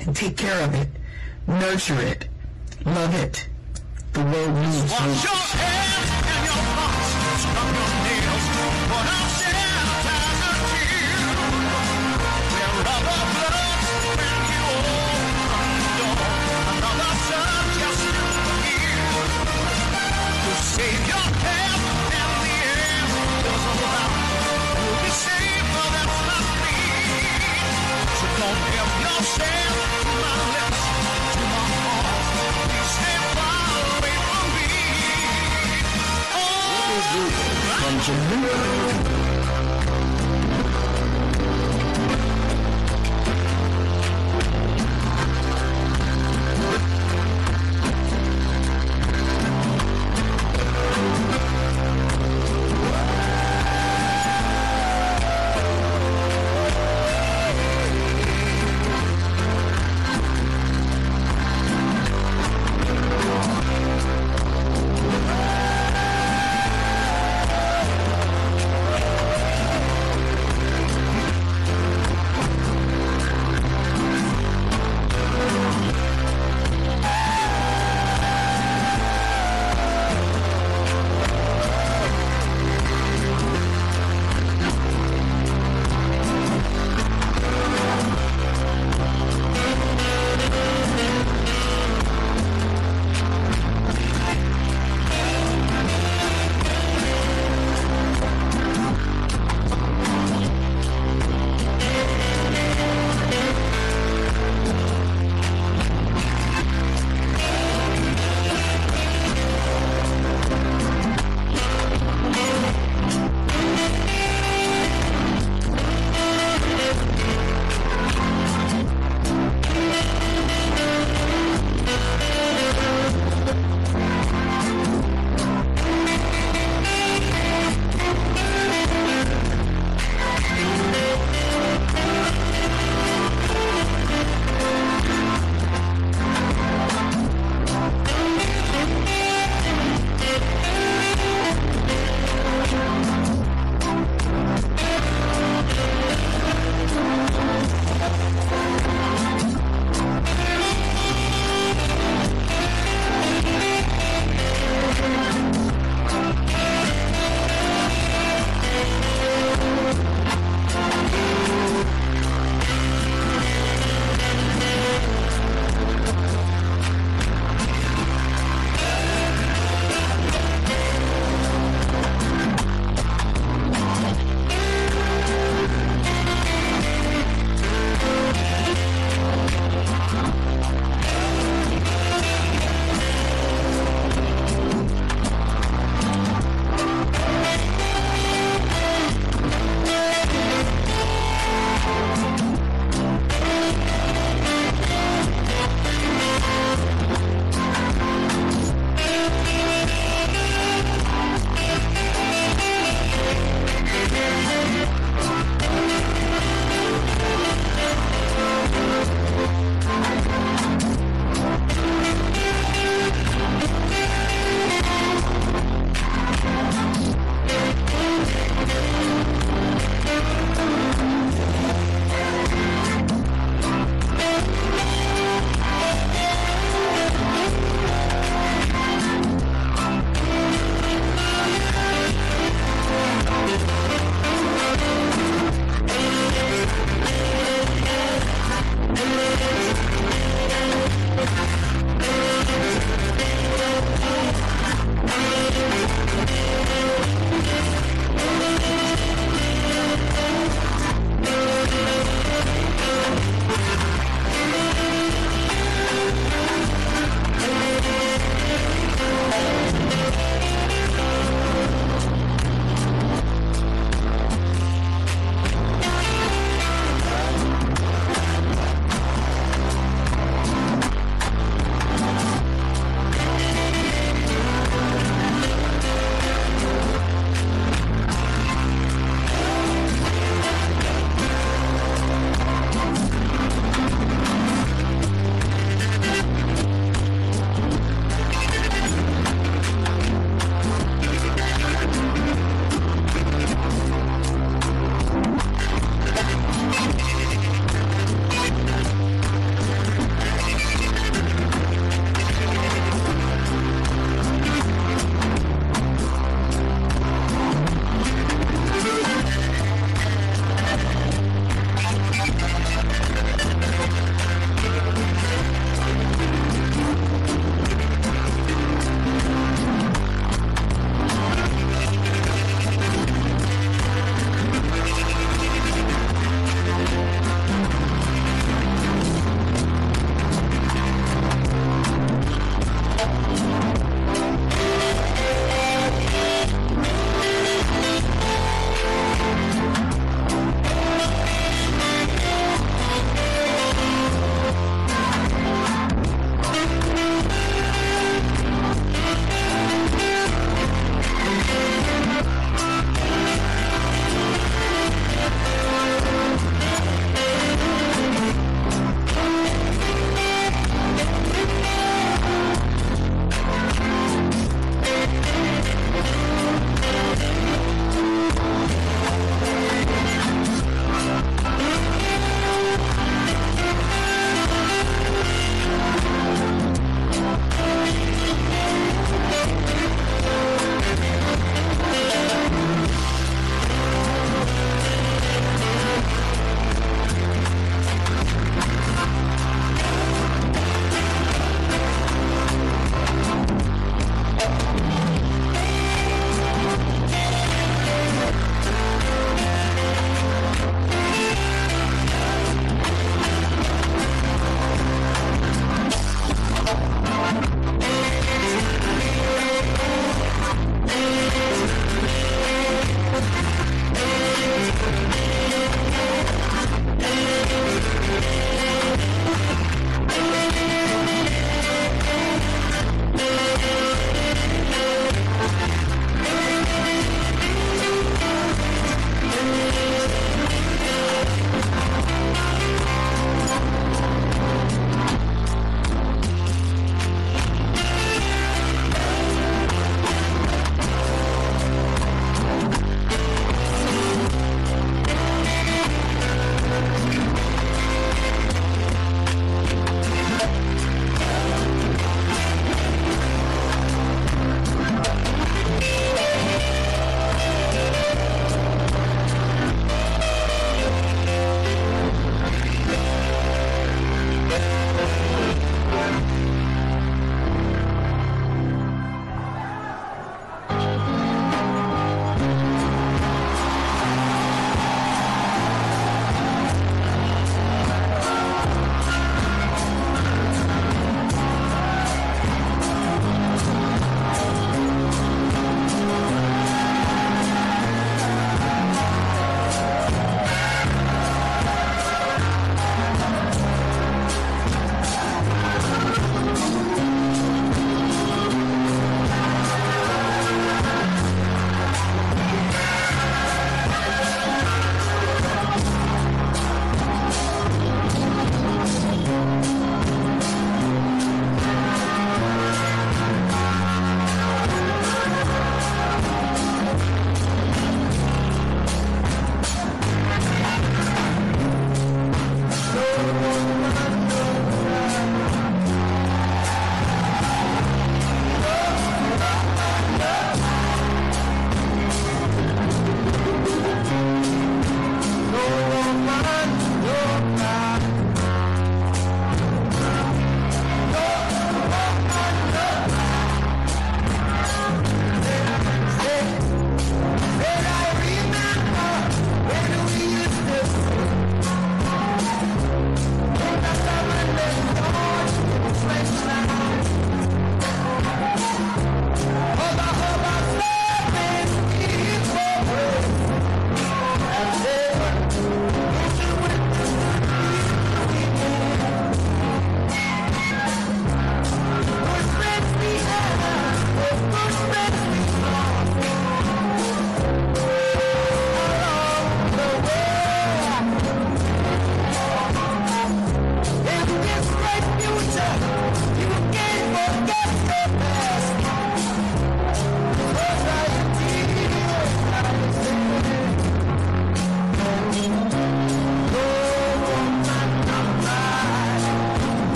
S1: and take care of it. Nurture it. Love it. The world needs you.
S29: Me.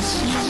S2: Hey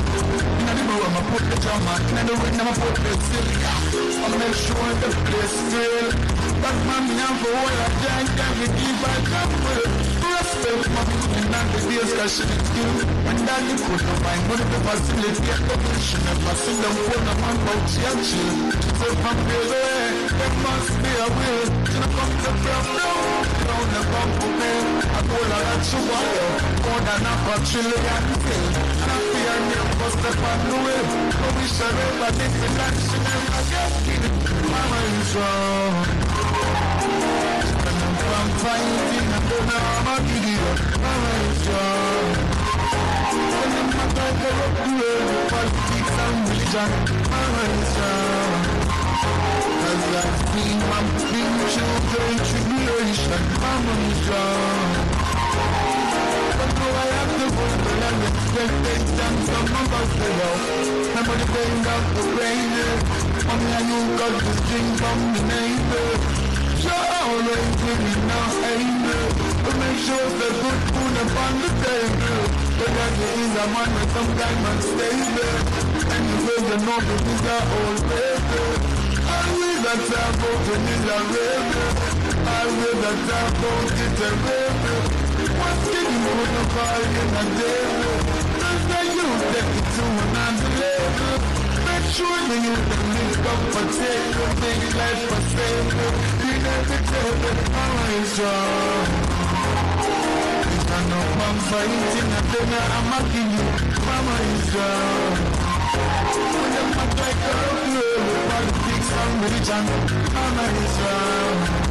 S16: Inna the room, I put the drama. Inna the ring, I put the silver. I'm make sure the place still. But man, me a whole lot of jank and me keep a couple. Respect my women and the days cause she is you. When that you could not find one of the facility at the mission. Never see them phone a man about she and chill. So from days away, there must be a will. She not come to from now. Down the bump for me. I told her that she want more than a quadrillion. Mama is wrong. I'm fighting and how to. Mama is wrong. When I'm not like a rock world, politics and. Mama is wrong. As I've seen my big children tribulation. Mama is wrong. Now I have the vocal and expectation from my buffalo. Remember the day of the rain. Mommy and you from the neighbor. You're always with me now, anger. Make sure the good food the table. That there is a man with some kind of stable. And you will the are all. I will talk about it is a. I will that talk about it a. With the fire in devil? Just that you take it to another level. Make sure that you can live up for table. Make life for stable. You never tell that power is strong. I know I'm fighting and I'm mocking you. Mama is strong. When I'm a. Cause I'm in children tribulation. Mama is.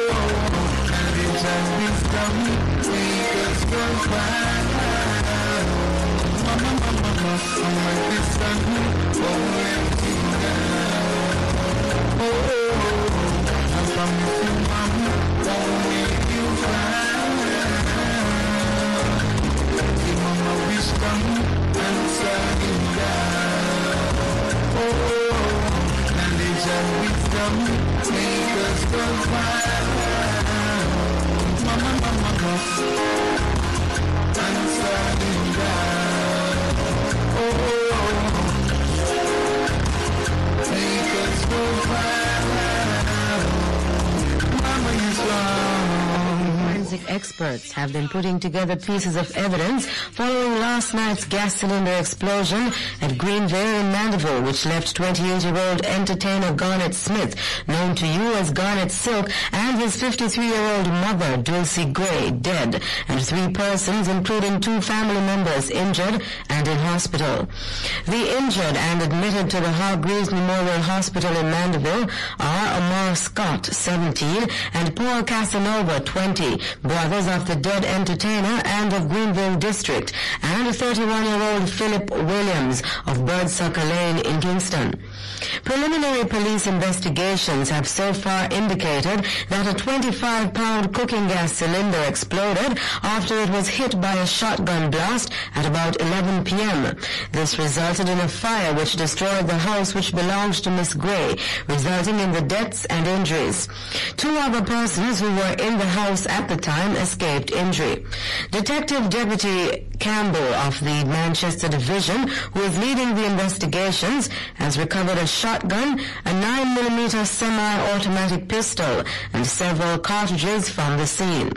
S1: make us go far.
S30: Experts have been putting together pieces of evidence following last night's gas cylinder explosion at Greenville in Mandeville, which left 28-year-old entertainer Garnet Smith, known to you as Garnett Silk, and his 53-year-old mother, Dulcie Gray, dead, and three persons, including two family members, injured and in hospital. The injured and admitted to the Hargreaves Memorial Hospital in Mandeville are Amar Scott, 17, and Paul Casanova, 20, brothers of the dead entertainer and of Greenville District, and a 31-year-old Philip Williams of Birdsucker Lane in Kingston. Preliminary police investigations have so far indicated that a 25-pound cooking gas cylinder exploded after it was hit by a shotgun blast at about 11 p.m. This resulted in a fire which destroyed the house which belonged to Miss Gray, resulting in the deaths and injuries. Two other persons who were in the house at the time escaped injury. Detective Deputy Campbell of the Manchester Division, who is leading the investigations, has recovered a shotgun, a 9mm semi-automatic pistol, and several cartridges from the scene.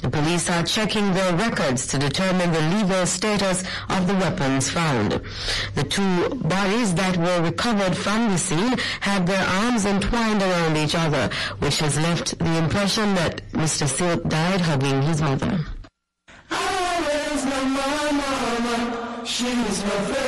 S30: The police are checking their records to determine the legal status of the weapons found. The two bodies that were recovered from the scene had their arms entwined around each other, which has left the impression that Mr. Silk died hugging his mother.
S1: Ah! Mama, she's my favorite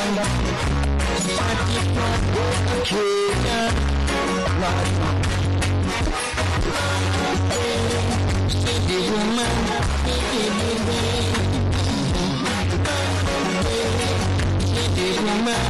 S1: Uganda Fatima go to Kenya See the woman, see the woman See
S16: the woman,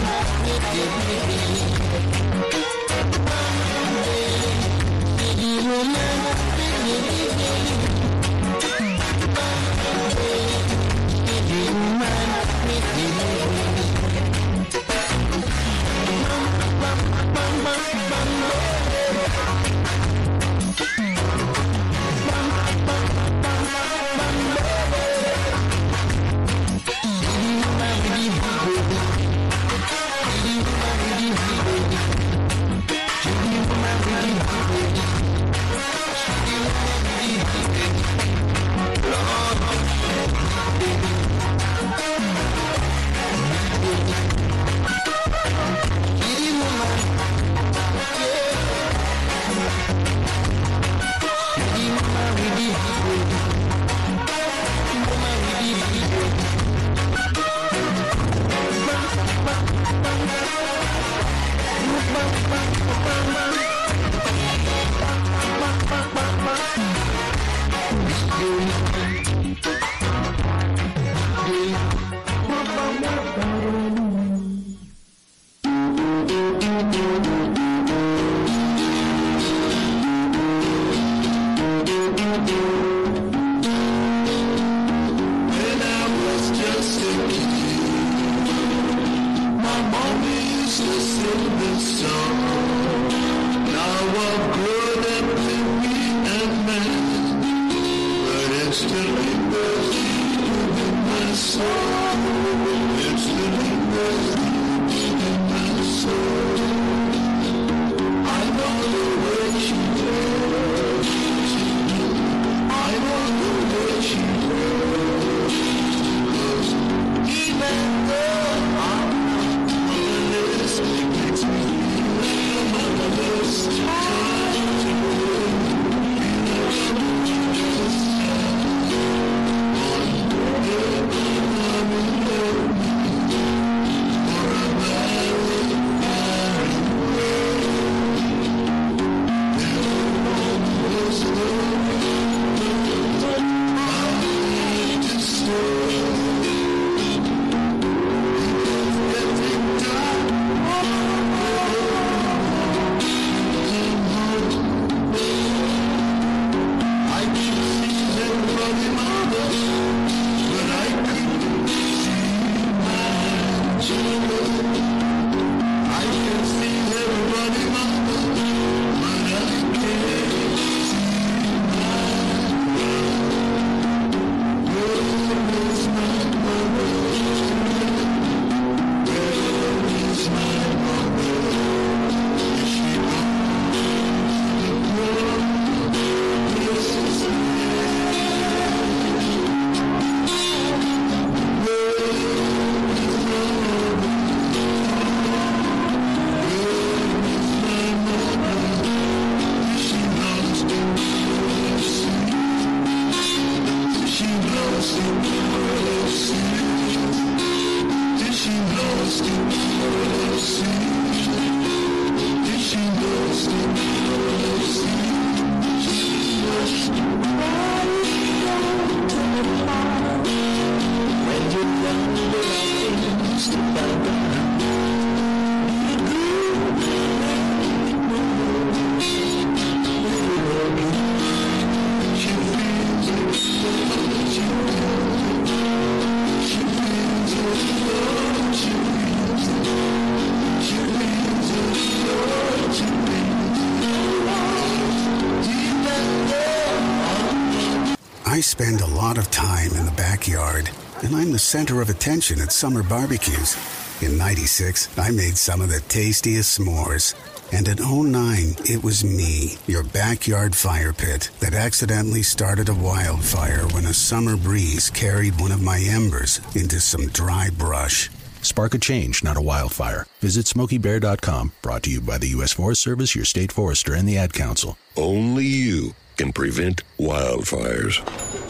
S16: I'm the
S31: center of attention at summer barbecues. In 96, I made some of the tastiest s'mores. And in 09, it was me, your backyard fire pit, that accidentally started a wildfire when a summer breeze carried one of my embers into some dry brush.
S28: Spark a change, not a wildfire. Visit SmokeyBear.com. Brought to you by the U.S. Forest Service, your state forester, and the Ad Council.
S6: Only you can prevent wildfires.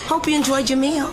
S7: Hope you enjoyed your meal.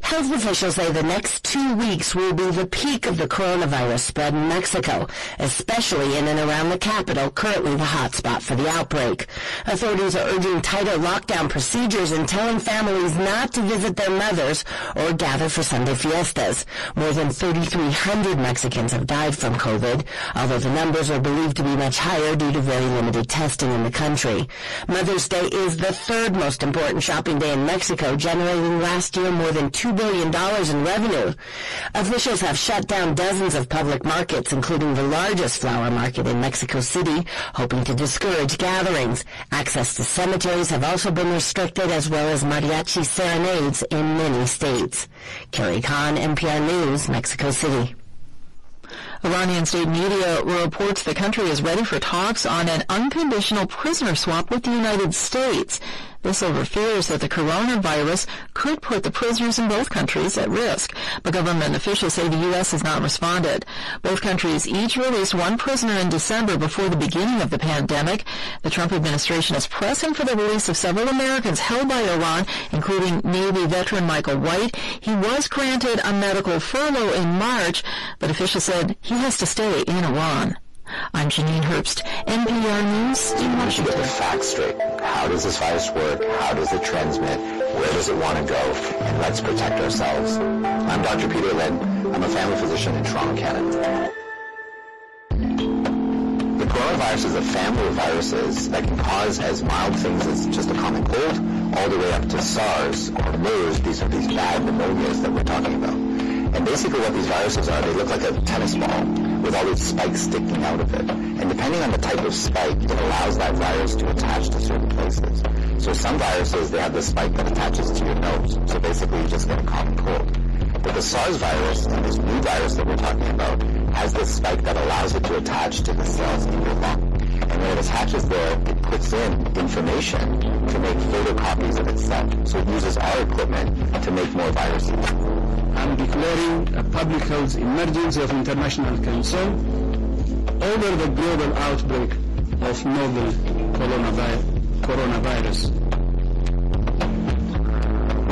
S30: Health officials say the next two weeks will be the peak of the coronavirus spread in Mexico, especially in and around the capital, currently the hotspot for the outbreak. Authorities are urging tighter lockdown procedures and telling families not to visit their mothers or gather for Sunday fiestas. More than 3,300 Mexicans have died from COVID, although the numbers are believed to be much higher due to very limited testing in the country. Mother's Day is the third most important shopping day in Mexico, generating last year more than $2 billion in revenue. Officials have shut down dozens of public markets, including the largest flower market in Mexico City, hoping to discourage gatherings. Access to cemeteries have also been restricted, as well as mariachi serenades in many states. Carrie Kahn, NPR News, Mexico City.
S32: Iranian state media reports the country is ready for talks on an unconditional prisoner swap with the United States. This over fears that the coronavirus could put the prisoners in both countries at risk, but government officials say the U.S. has not responded. Both countries each released one prisoner in December before the beginning of the pandemic. The Trump administration is pressing for the release of several Americans held by Iran, including Navy veteran Michael White. He was granted a medical furlough in March, but officials said he has to stay in Iran. I'm Janine Herbst, NPR News in Washington.
S33: Get the facts straight. How does this virus work? How does it transmit? Where does it want to go? And let's protect ourselves. I'm Dr. Peter Lin. I'm a family physician in Toronto, Canada. The coronavirus is a family of viruses that can cause as mild things as just a common cold, all the way up to SARS or MERS. These are these bad pneumonias that we're talking about. And basically what these viruses are, they look like a tennis ball with all these spikes sticking out of it. And depending on the type of spike, it allows that virus to attach to certain places. So some viruses, they have the spike that attaches to your nose. So basically you just get a common cold. But the SARS virus and this new virus that we're talking about has this spike that allows it to attach to the cells in your lung. And when it attaches there, it puts in information to make photocopies of itself. So it uses our equipment to make more viruses.
S34: I'm declaring a public health emergency of international concern over the global outbreak of novel coronavi- coronavirus.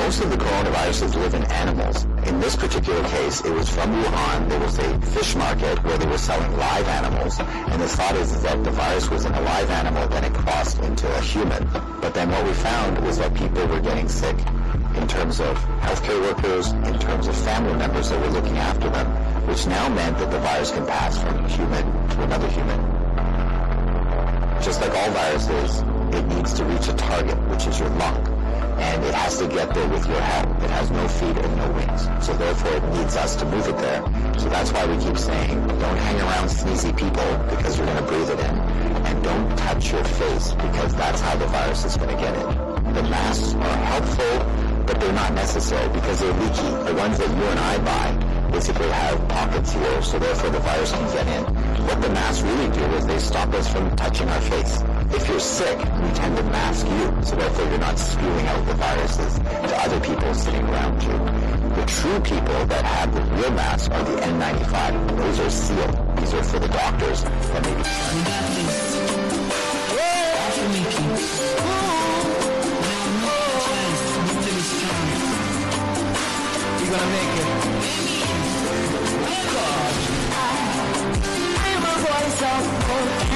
S33: Most of the coronaviruses live in animals. In this particular case, it was from Wuhan. There was a fish market where they were selling live animals, and the thought is, that the virus was in a live animal, then it crossed into a human. But then what we found was that people were getting sick in terms of healthcare workers, in terms of family members that were looking after them, which now meant that the virus can pass from human to another human. Just like all viruses, it needs to reach a target, which is your lung and it has to get there with your help. It has no feet and no wings. So therefore it needs us to move it there. So that's why we keep saying, don't hang around sneezy people because you're going to breathe it in. And don't touch your face because that's how the virus is going to get in. The masks are helpful, but they're not necessary because they're leaky. The ones that you and I buy basically have pockets here, so therefore the virus can get in. What the masks really do is they stop us from touching our face. If you're sick, we tend to mask you, so therefore you're not spewing out the viruses to other people sitting around you. The true people that have the real masks are the N95. Those are sealed. These are for the doctors that may be
S16: gonna make it.
S1: I'm a voice of hope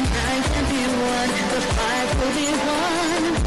S1: and I want you to believe on truth and the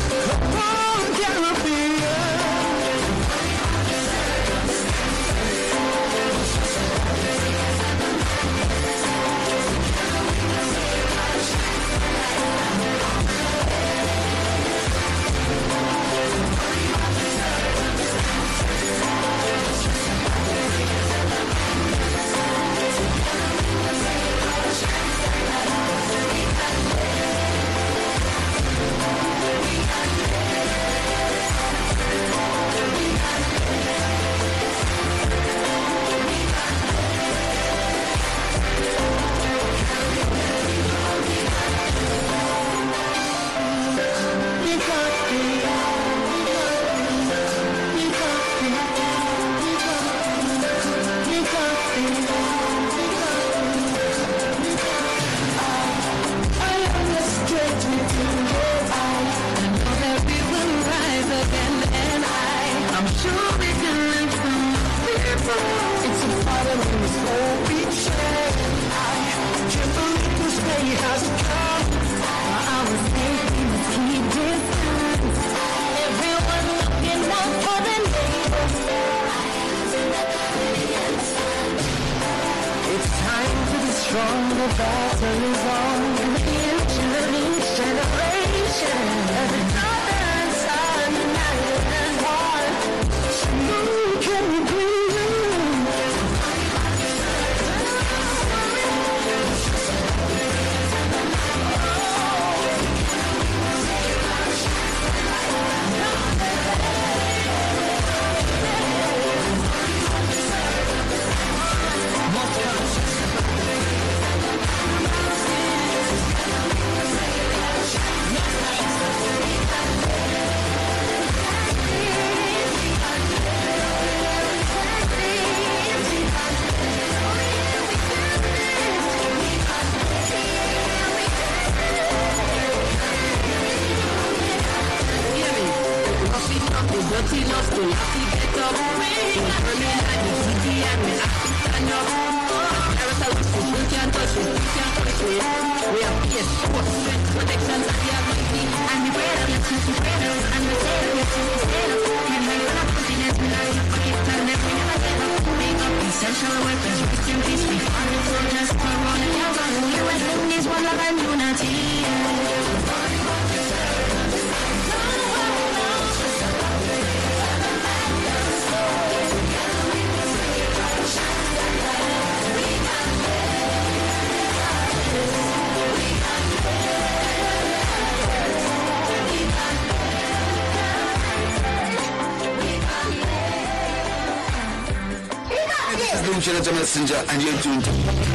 S1: the Uchelaja Messenger, and you're tuned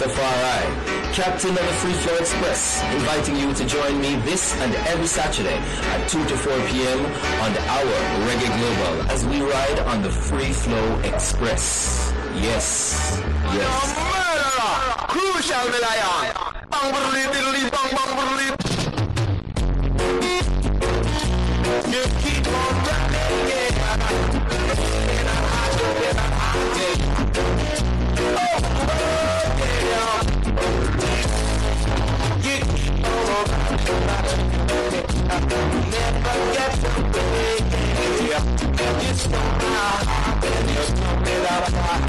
S35: Lij Tafari, Captain of the Free Flow Express, inviting you to join me this and every Saturday at 2 to 4 p.m. on the hour Reggae Global as we ride on the Free Flow Express. Yes, yes.
S16: Crucial! Bang bang bang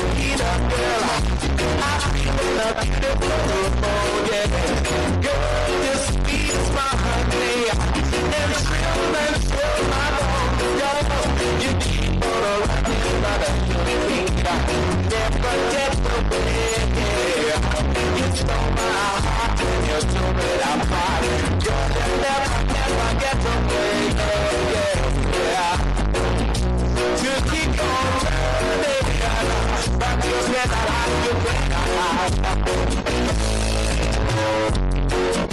S2: Get up, girl. I'm up, feeling up, yeah. Yes, I'm you better.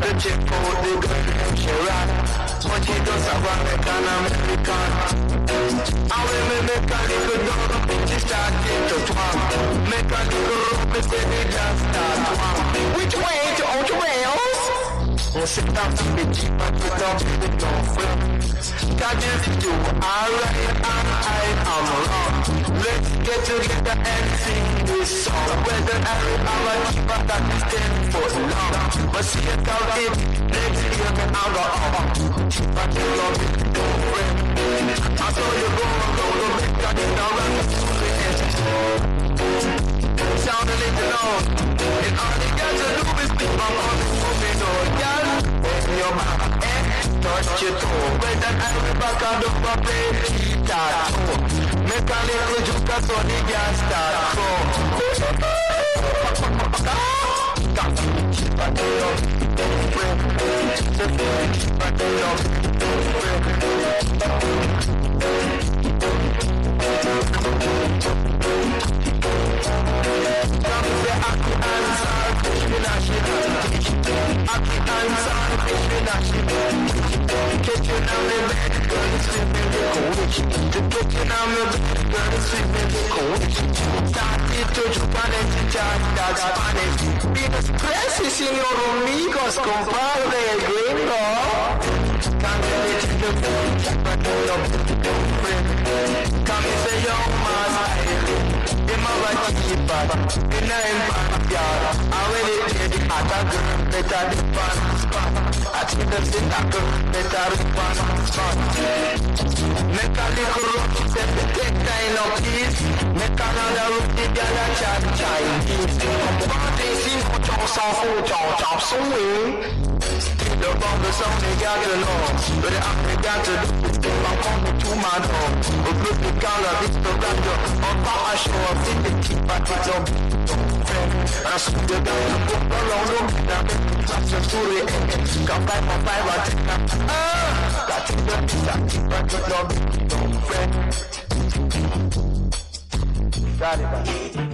S2: The check out the girl she ran. But she does have American American. Be no friend. God is you, alright, and I am wrong. Let's get together and sing this song. Whether Harry or a keeper that is ten foot long. But see it out in, let's hear me out of all. But you love it, no friend. I saw you go, go, go, make God in the run. Sound a little low. And all you got to do is keep on on. Open your mouth, eh? Touch your toe. Whether Harry back and up a play. Make a little juke so the gas start on girl, the. The the the in your right keeper, in a backyard. I really did it, I got girl, the fun spot. I the thing that girl, better the fun spot. Make a little rock, set the take time of peace. The girl a chat Chinese. The bumper song they got the app they got to do is keep on coming the color, it's I see the guy who put the long room, now make me touch your story, eh, come back for five, I take that, ah, got to the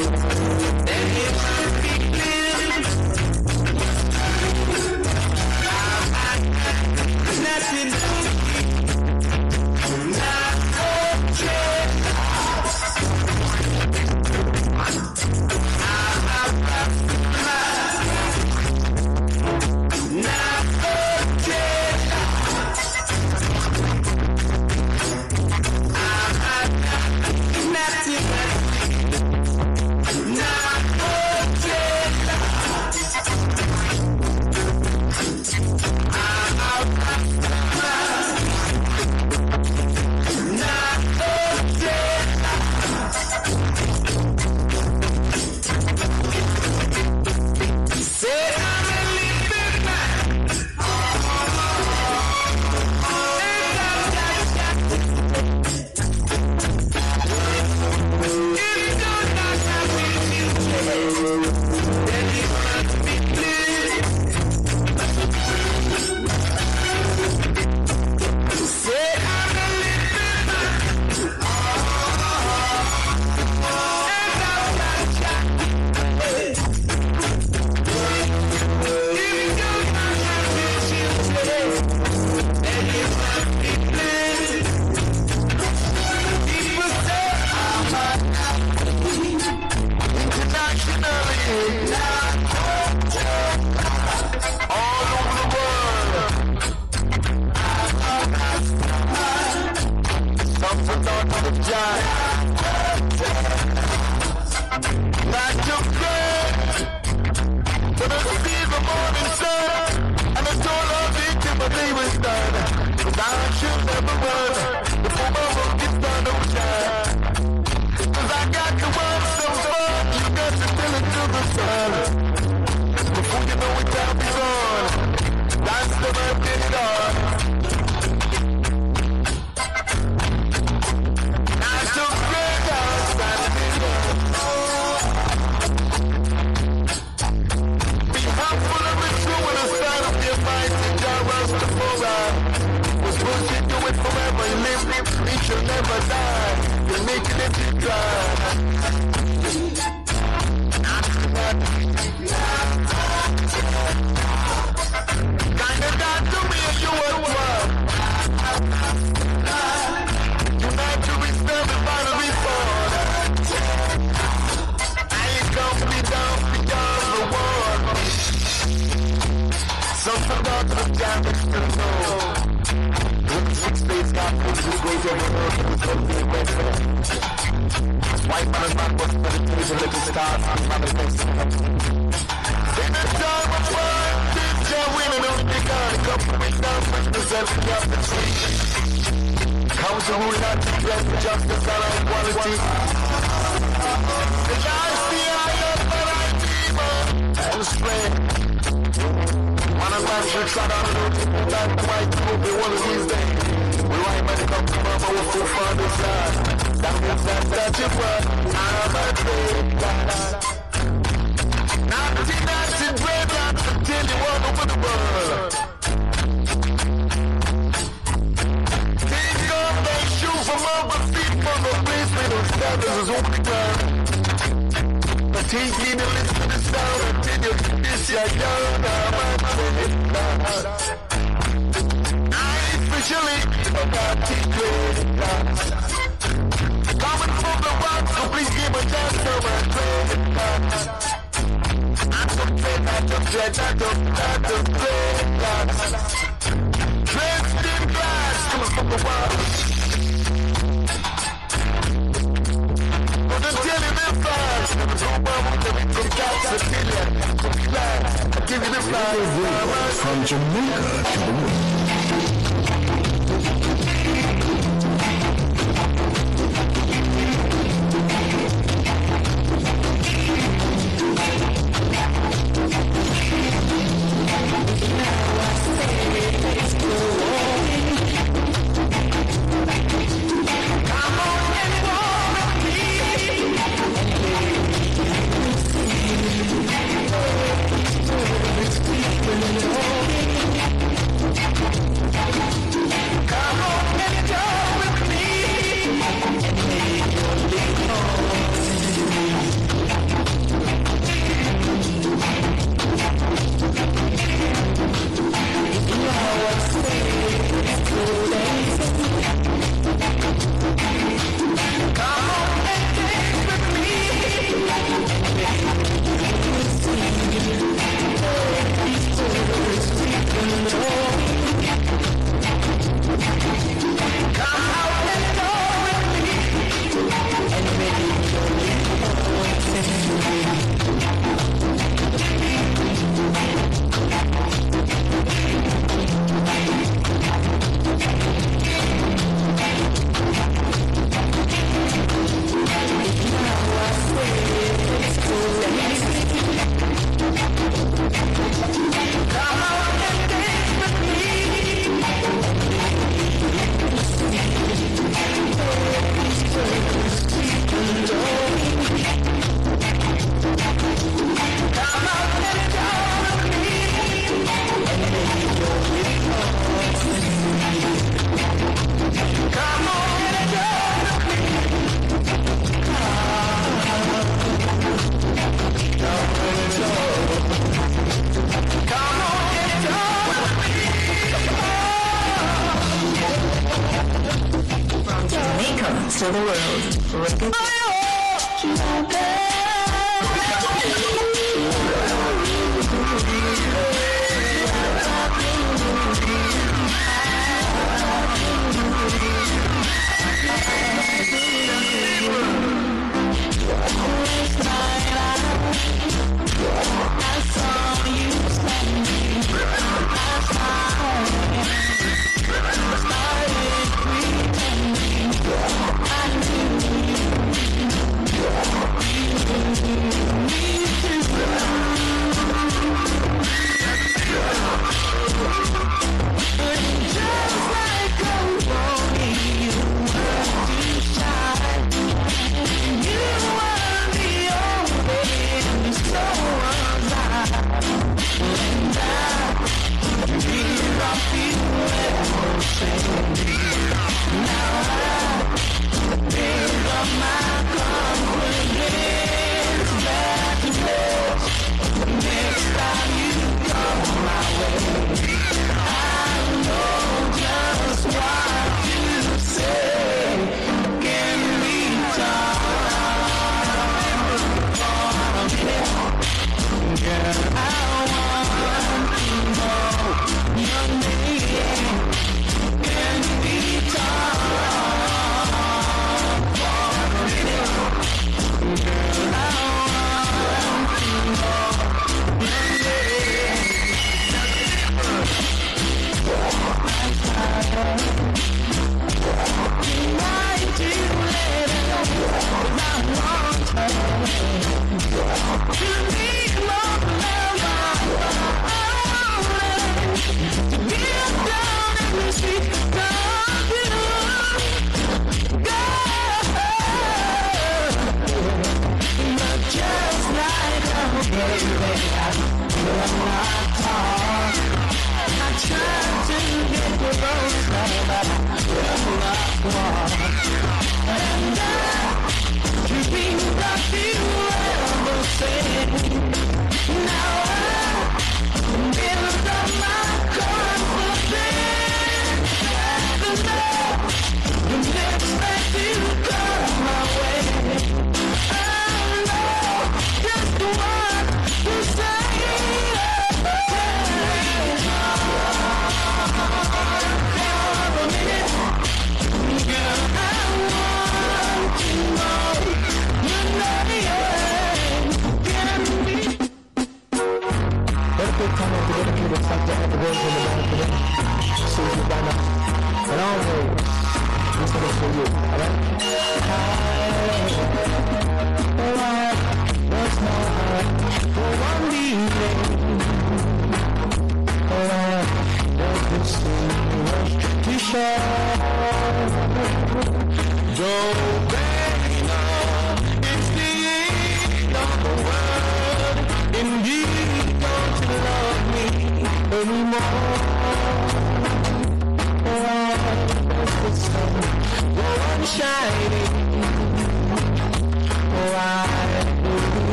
S1: Thank you.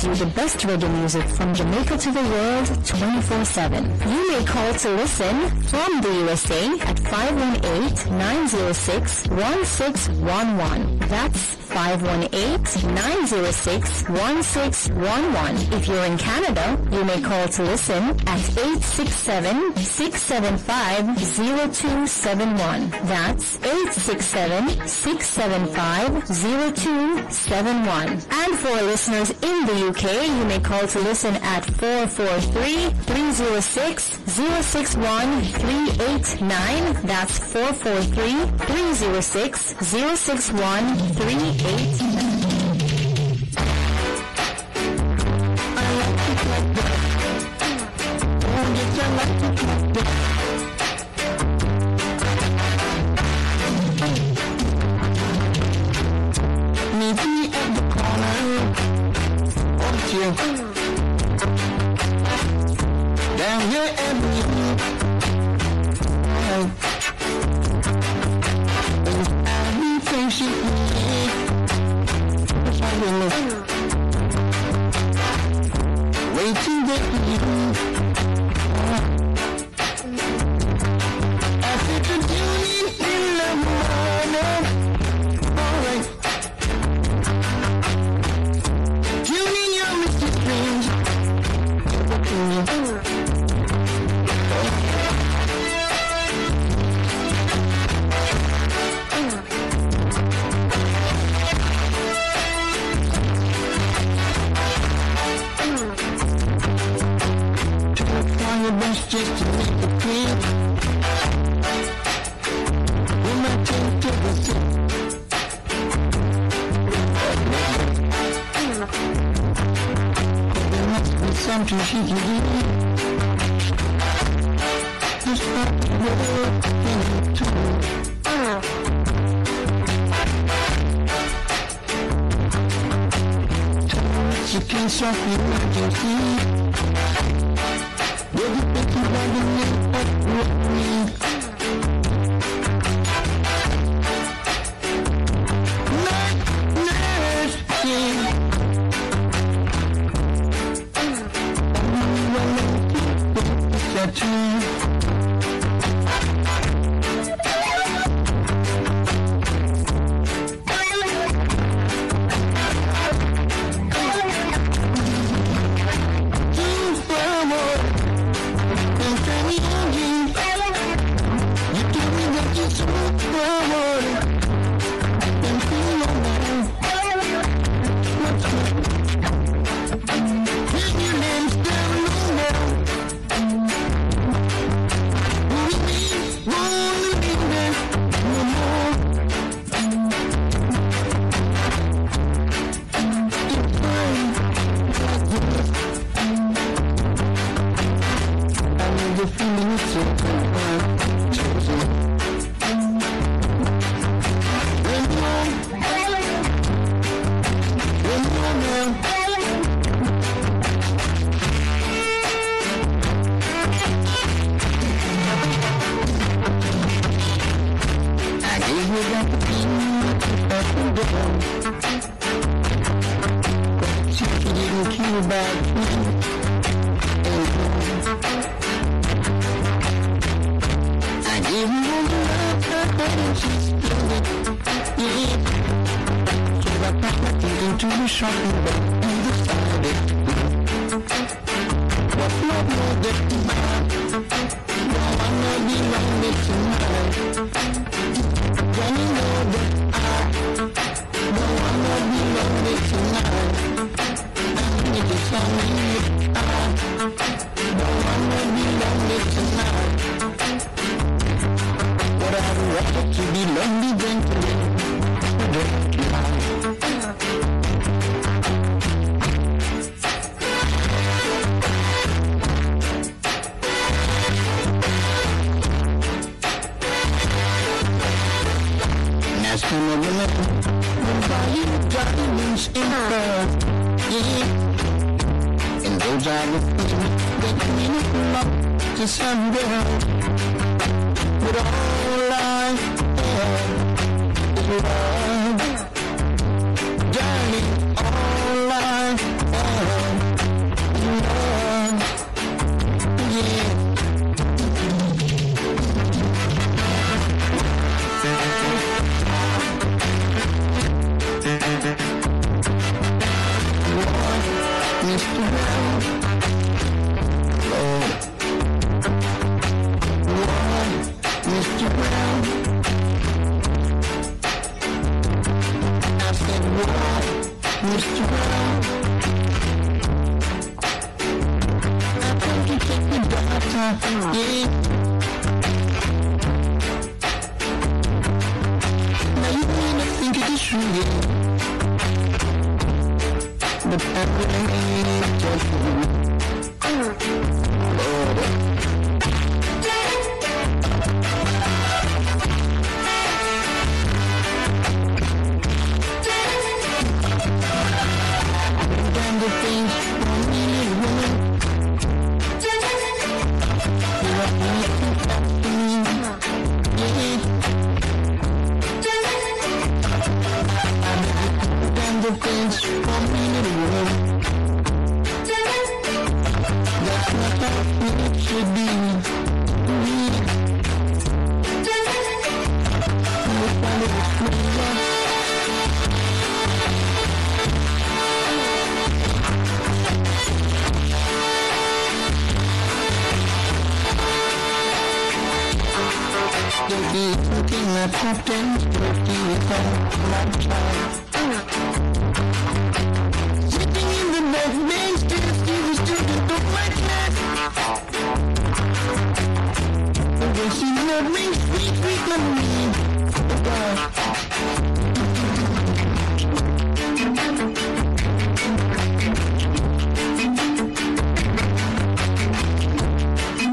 S1: Brings you the best reggae music from Jamaica to the world 24-7. You may call to listen from the USA at 518-906-1611. That's 518-906-1611. If you're in Canada, you may call to listen at 867-675-0271. That's 867-675-0271. And for listeners in the UK, you may call to listen at 443-306-061-389. That's 443-306-061-389.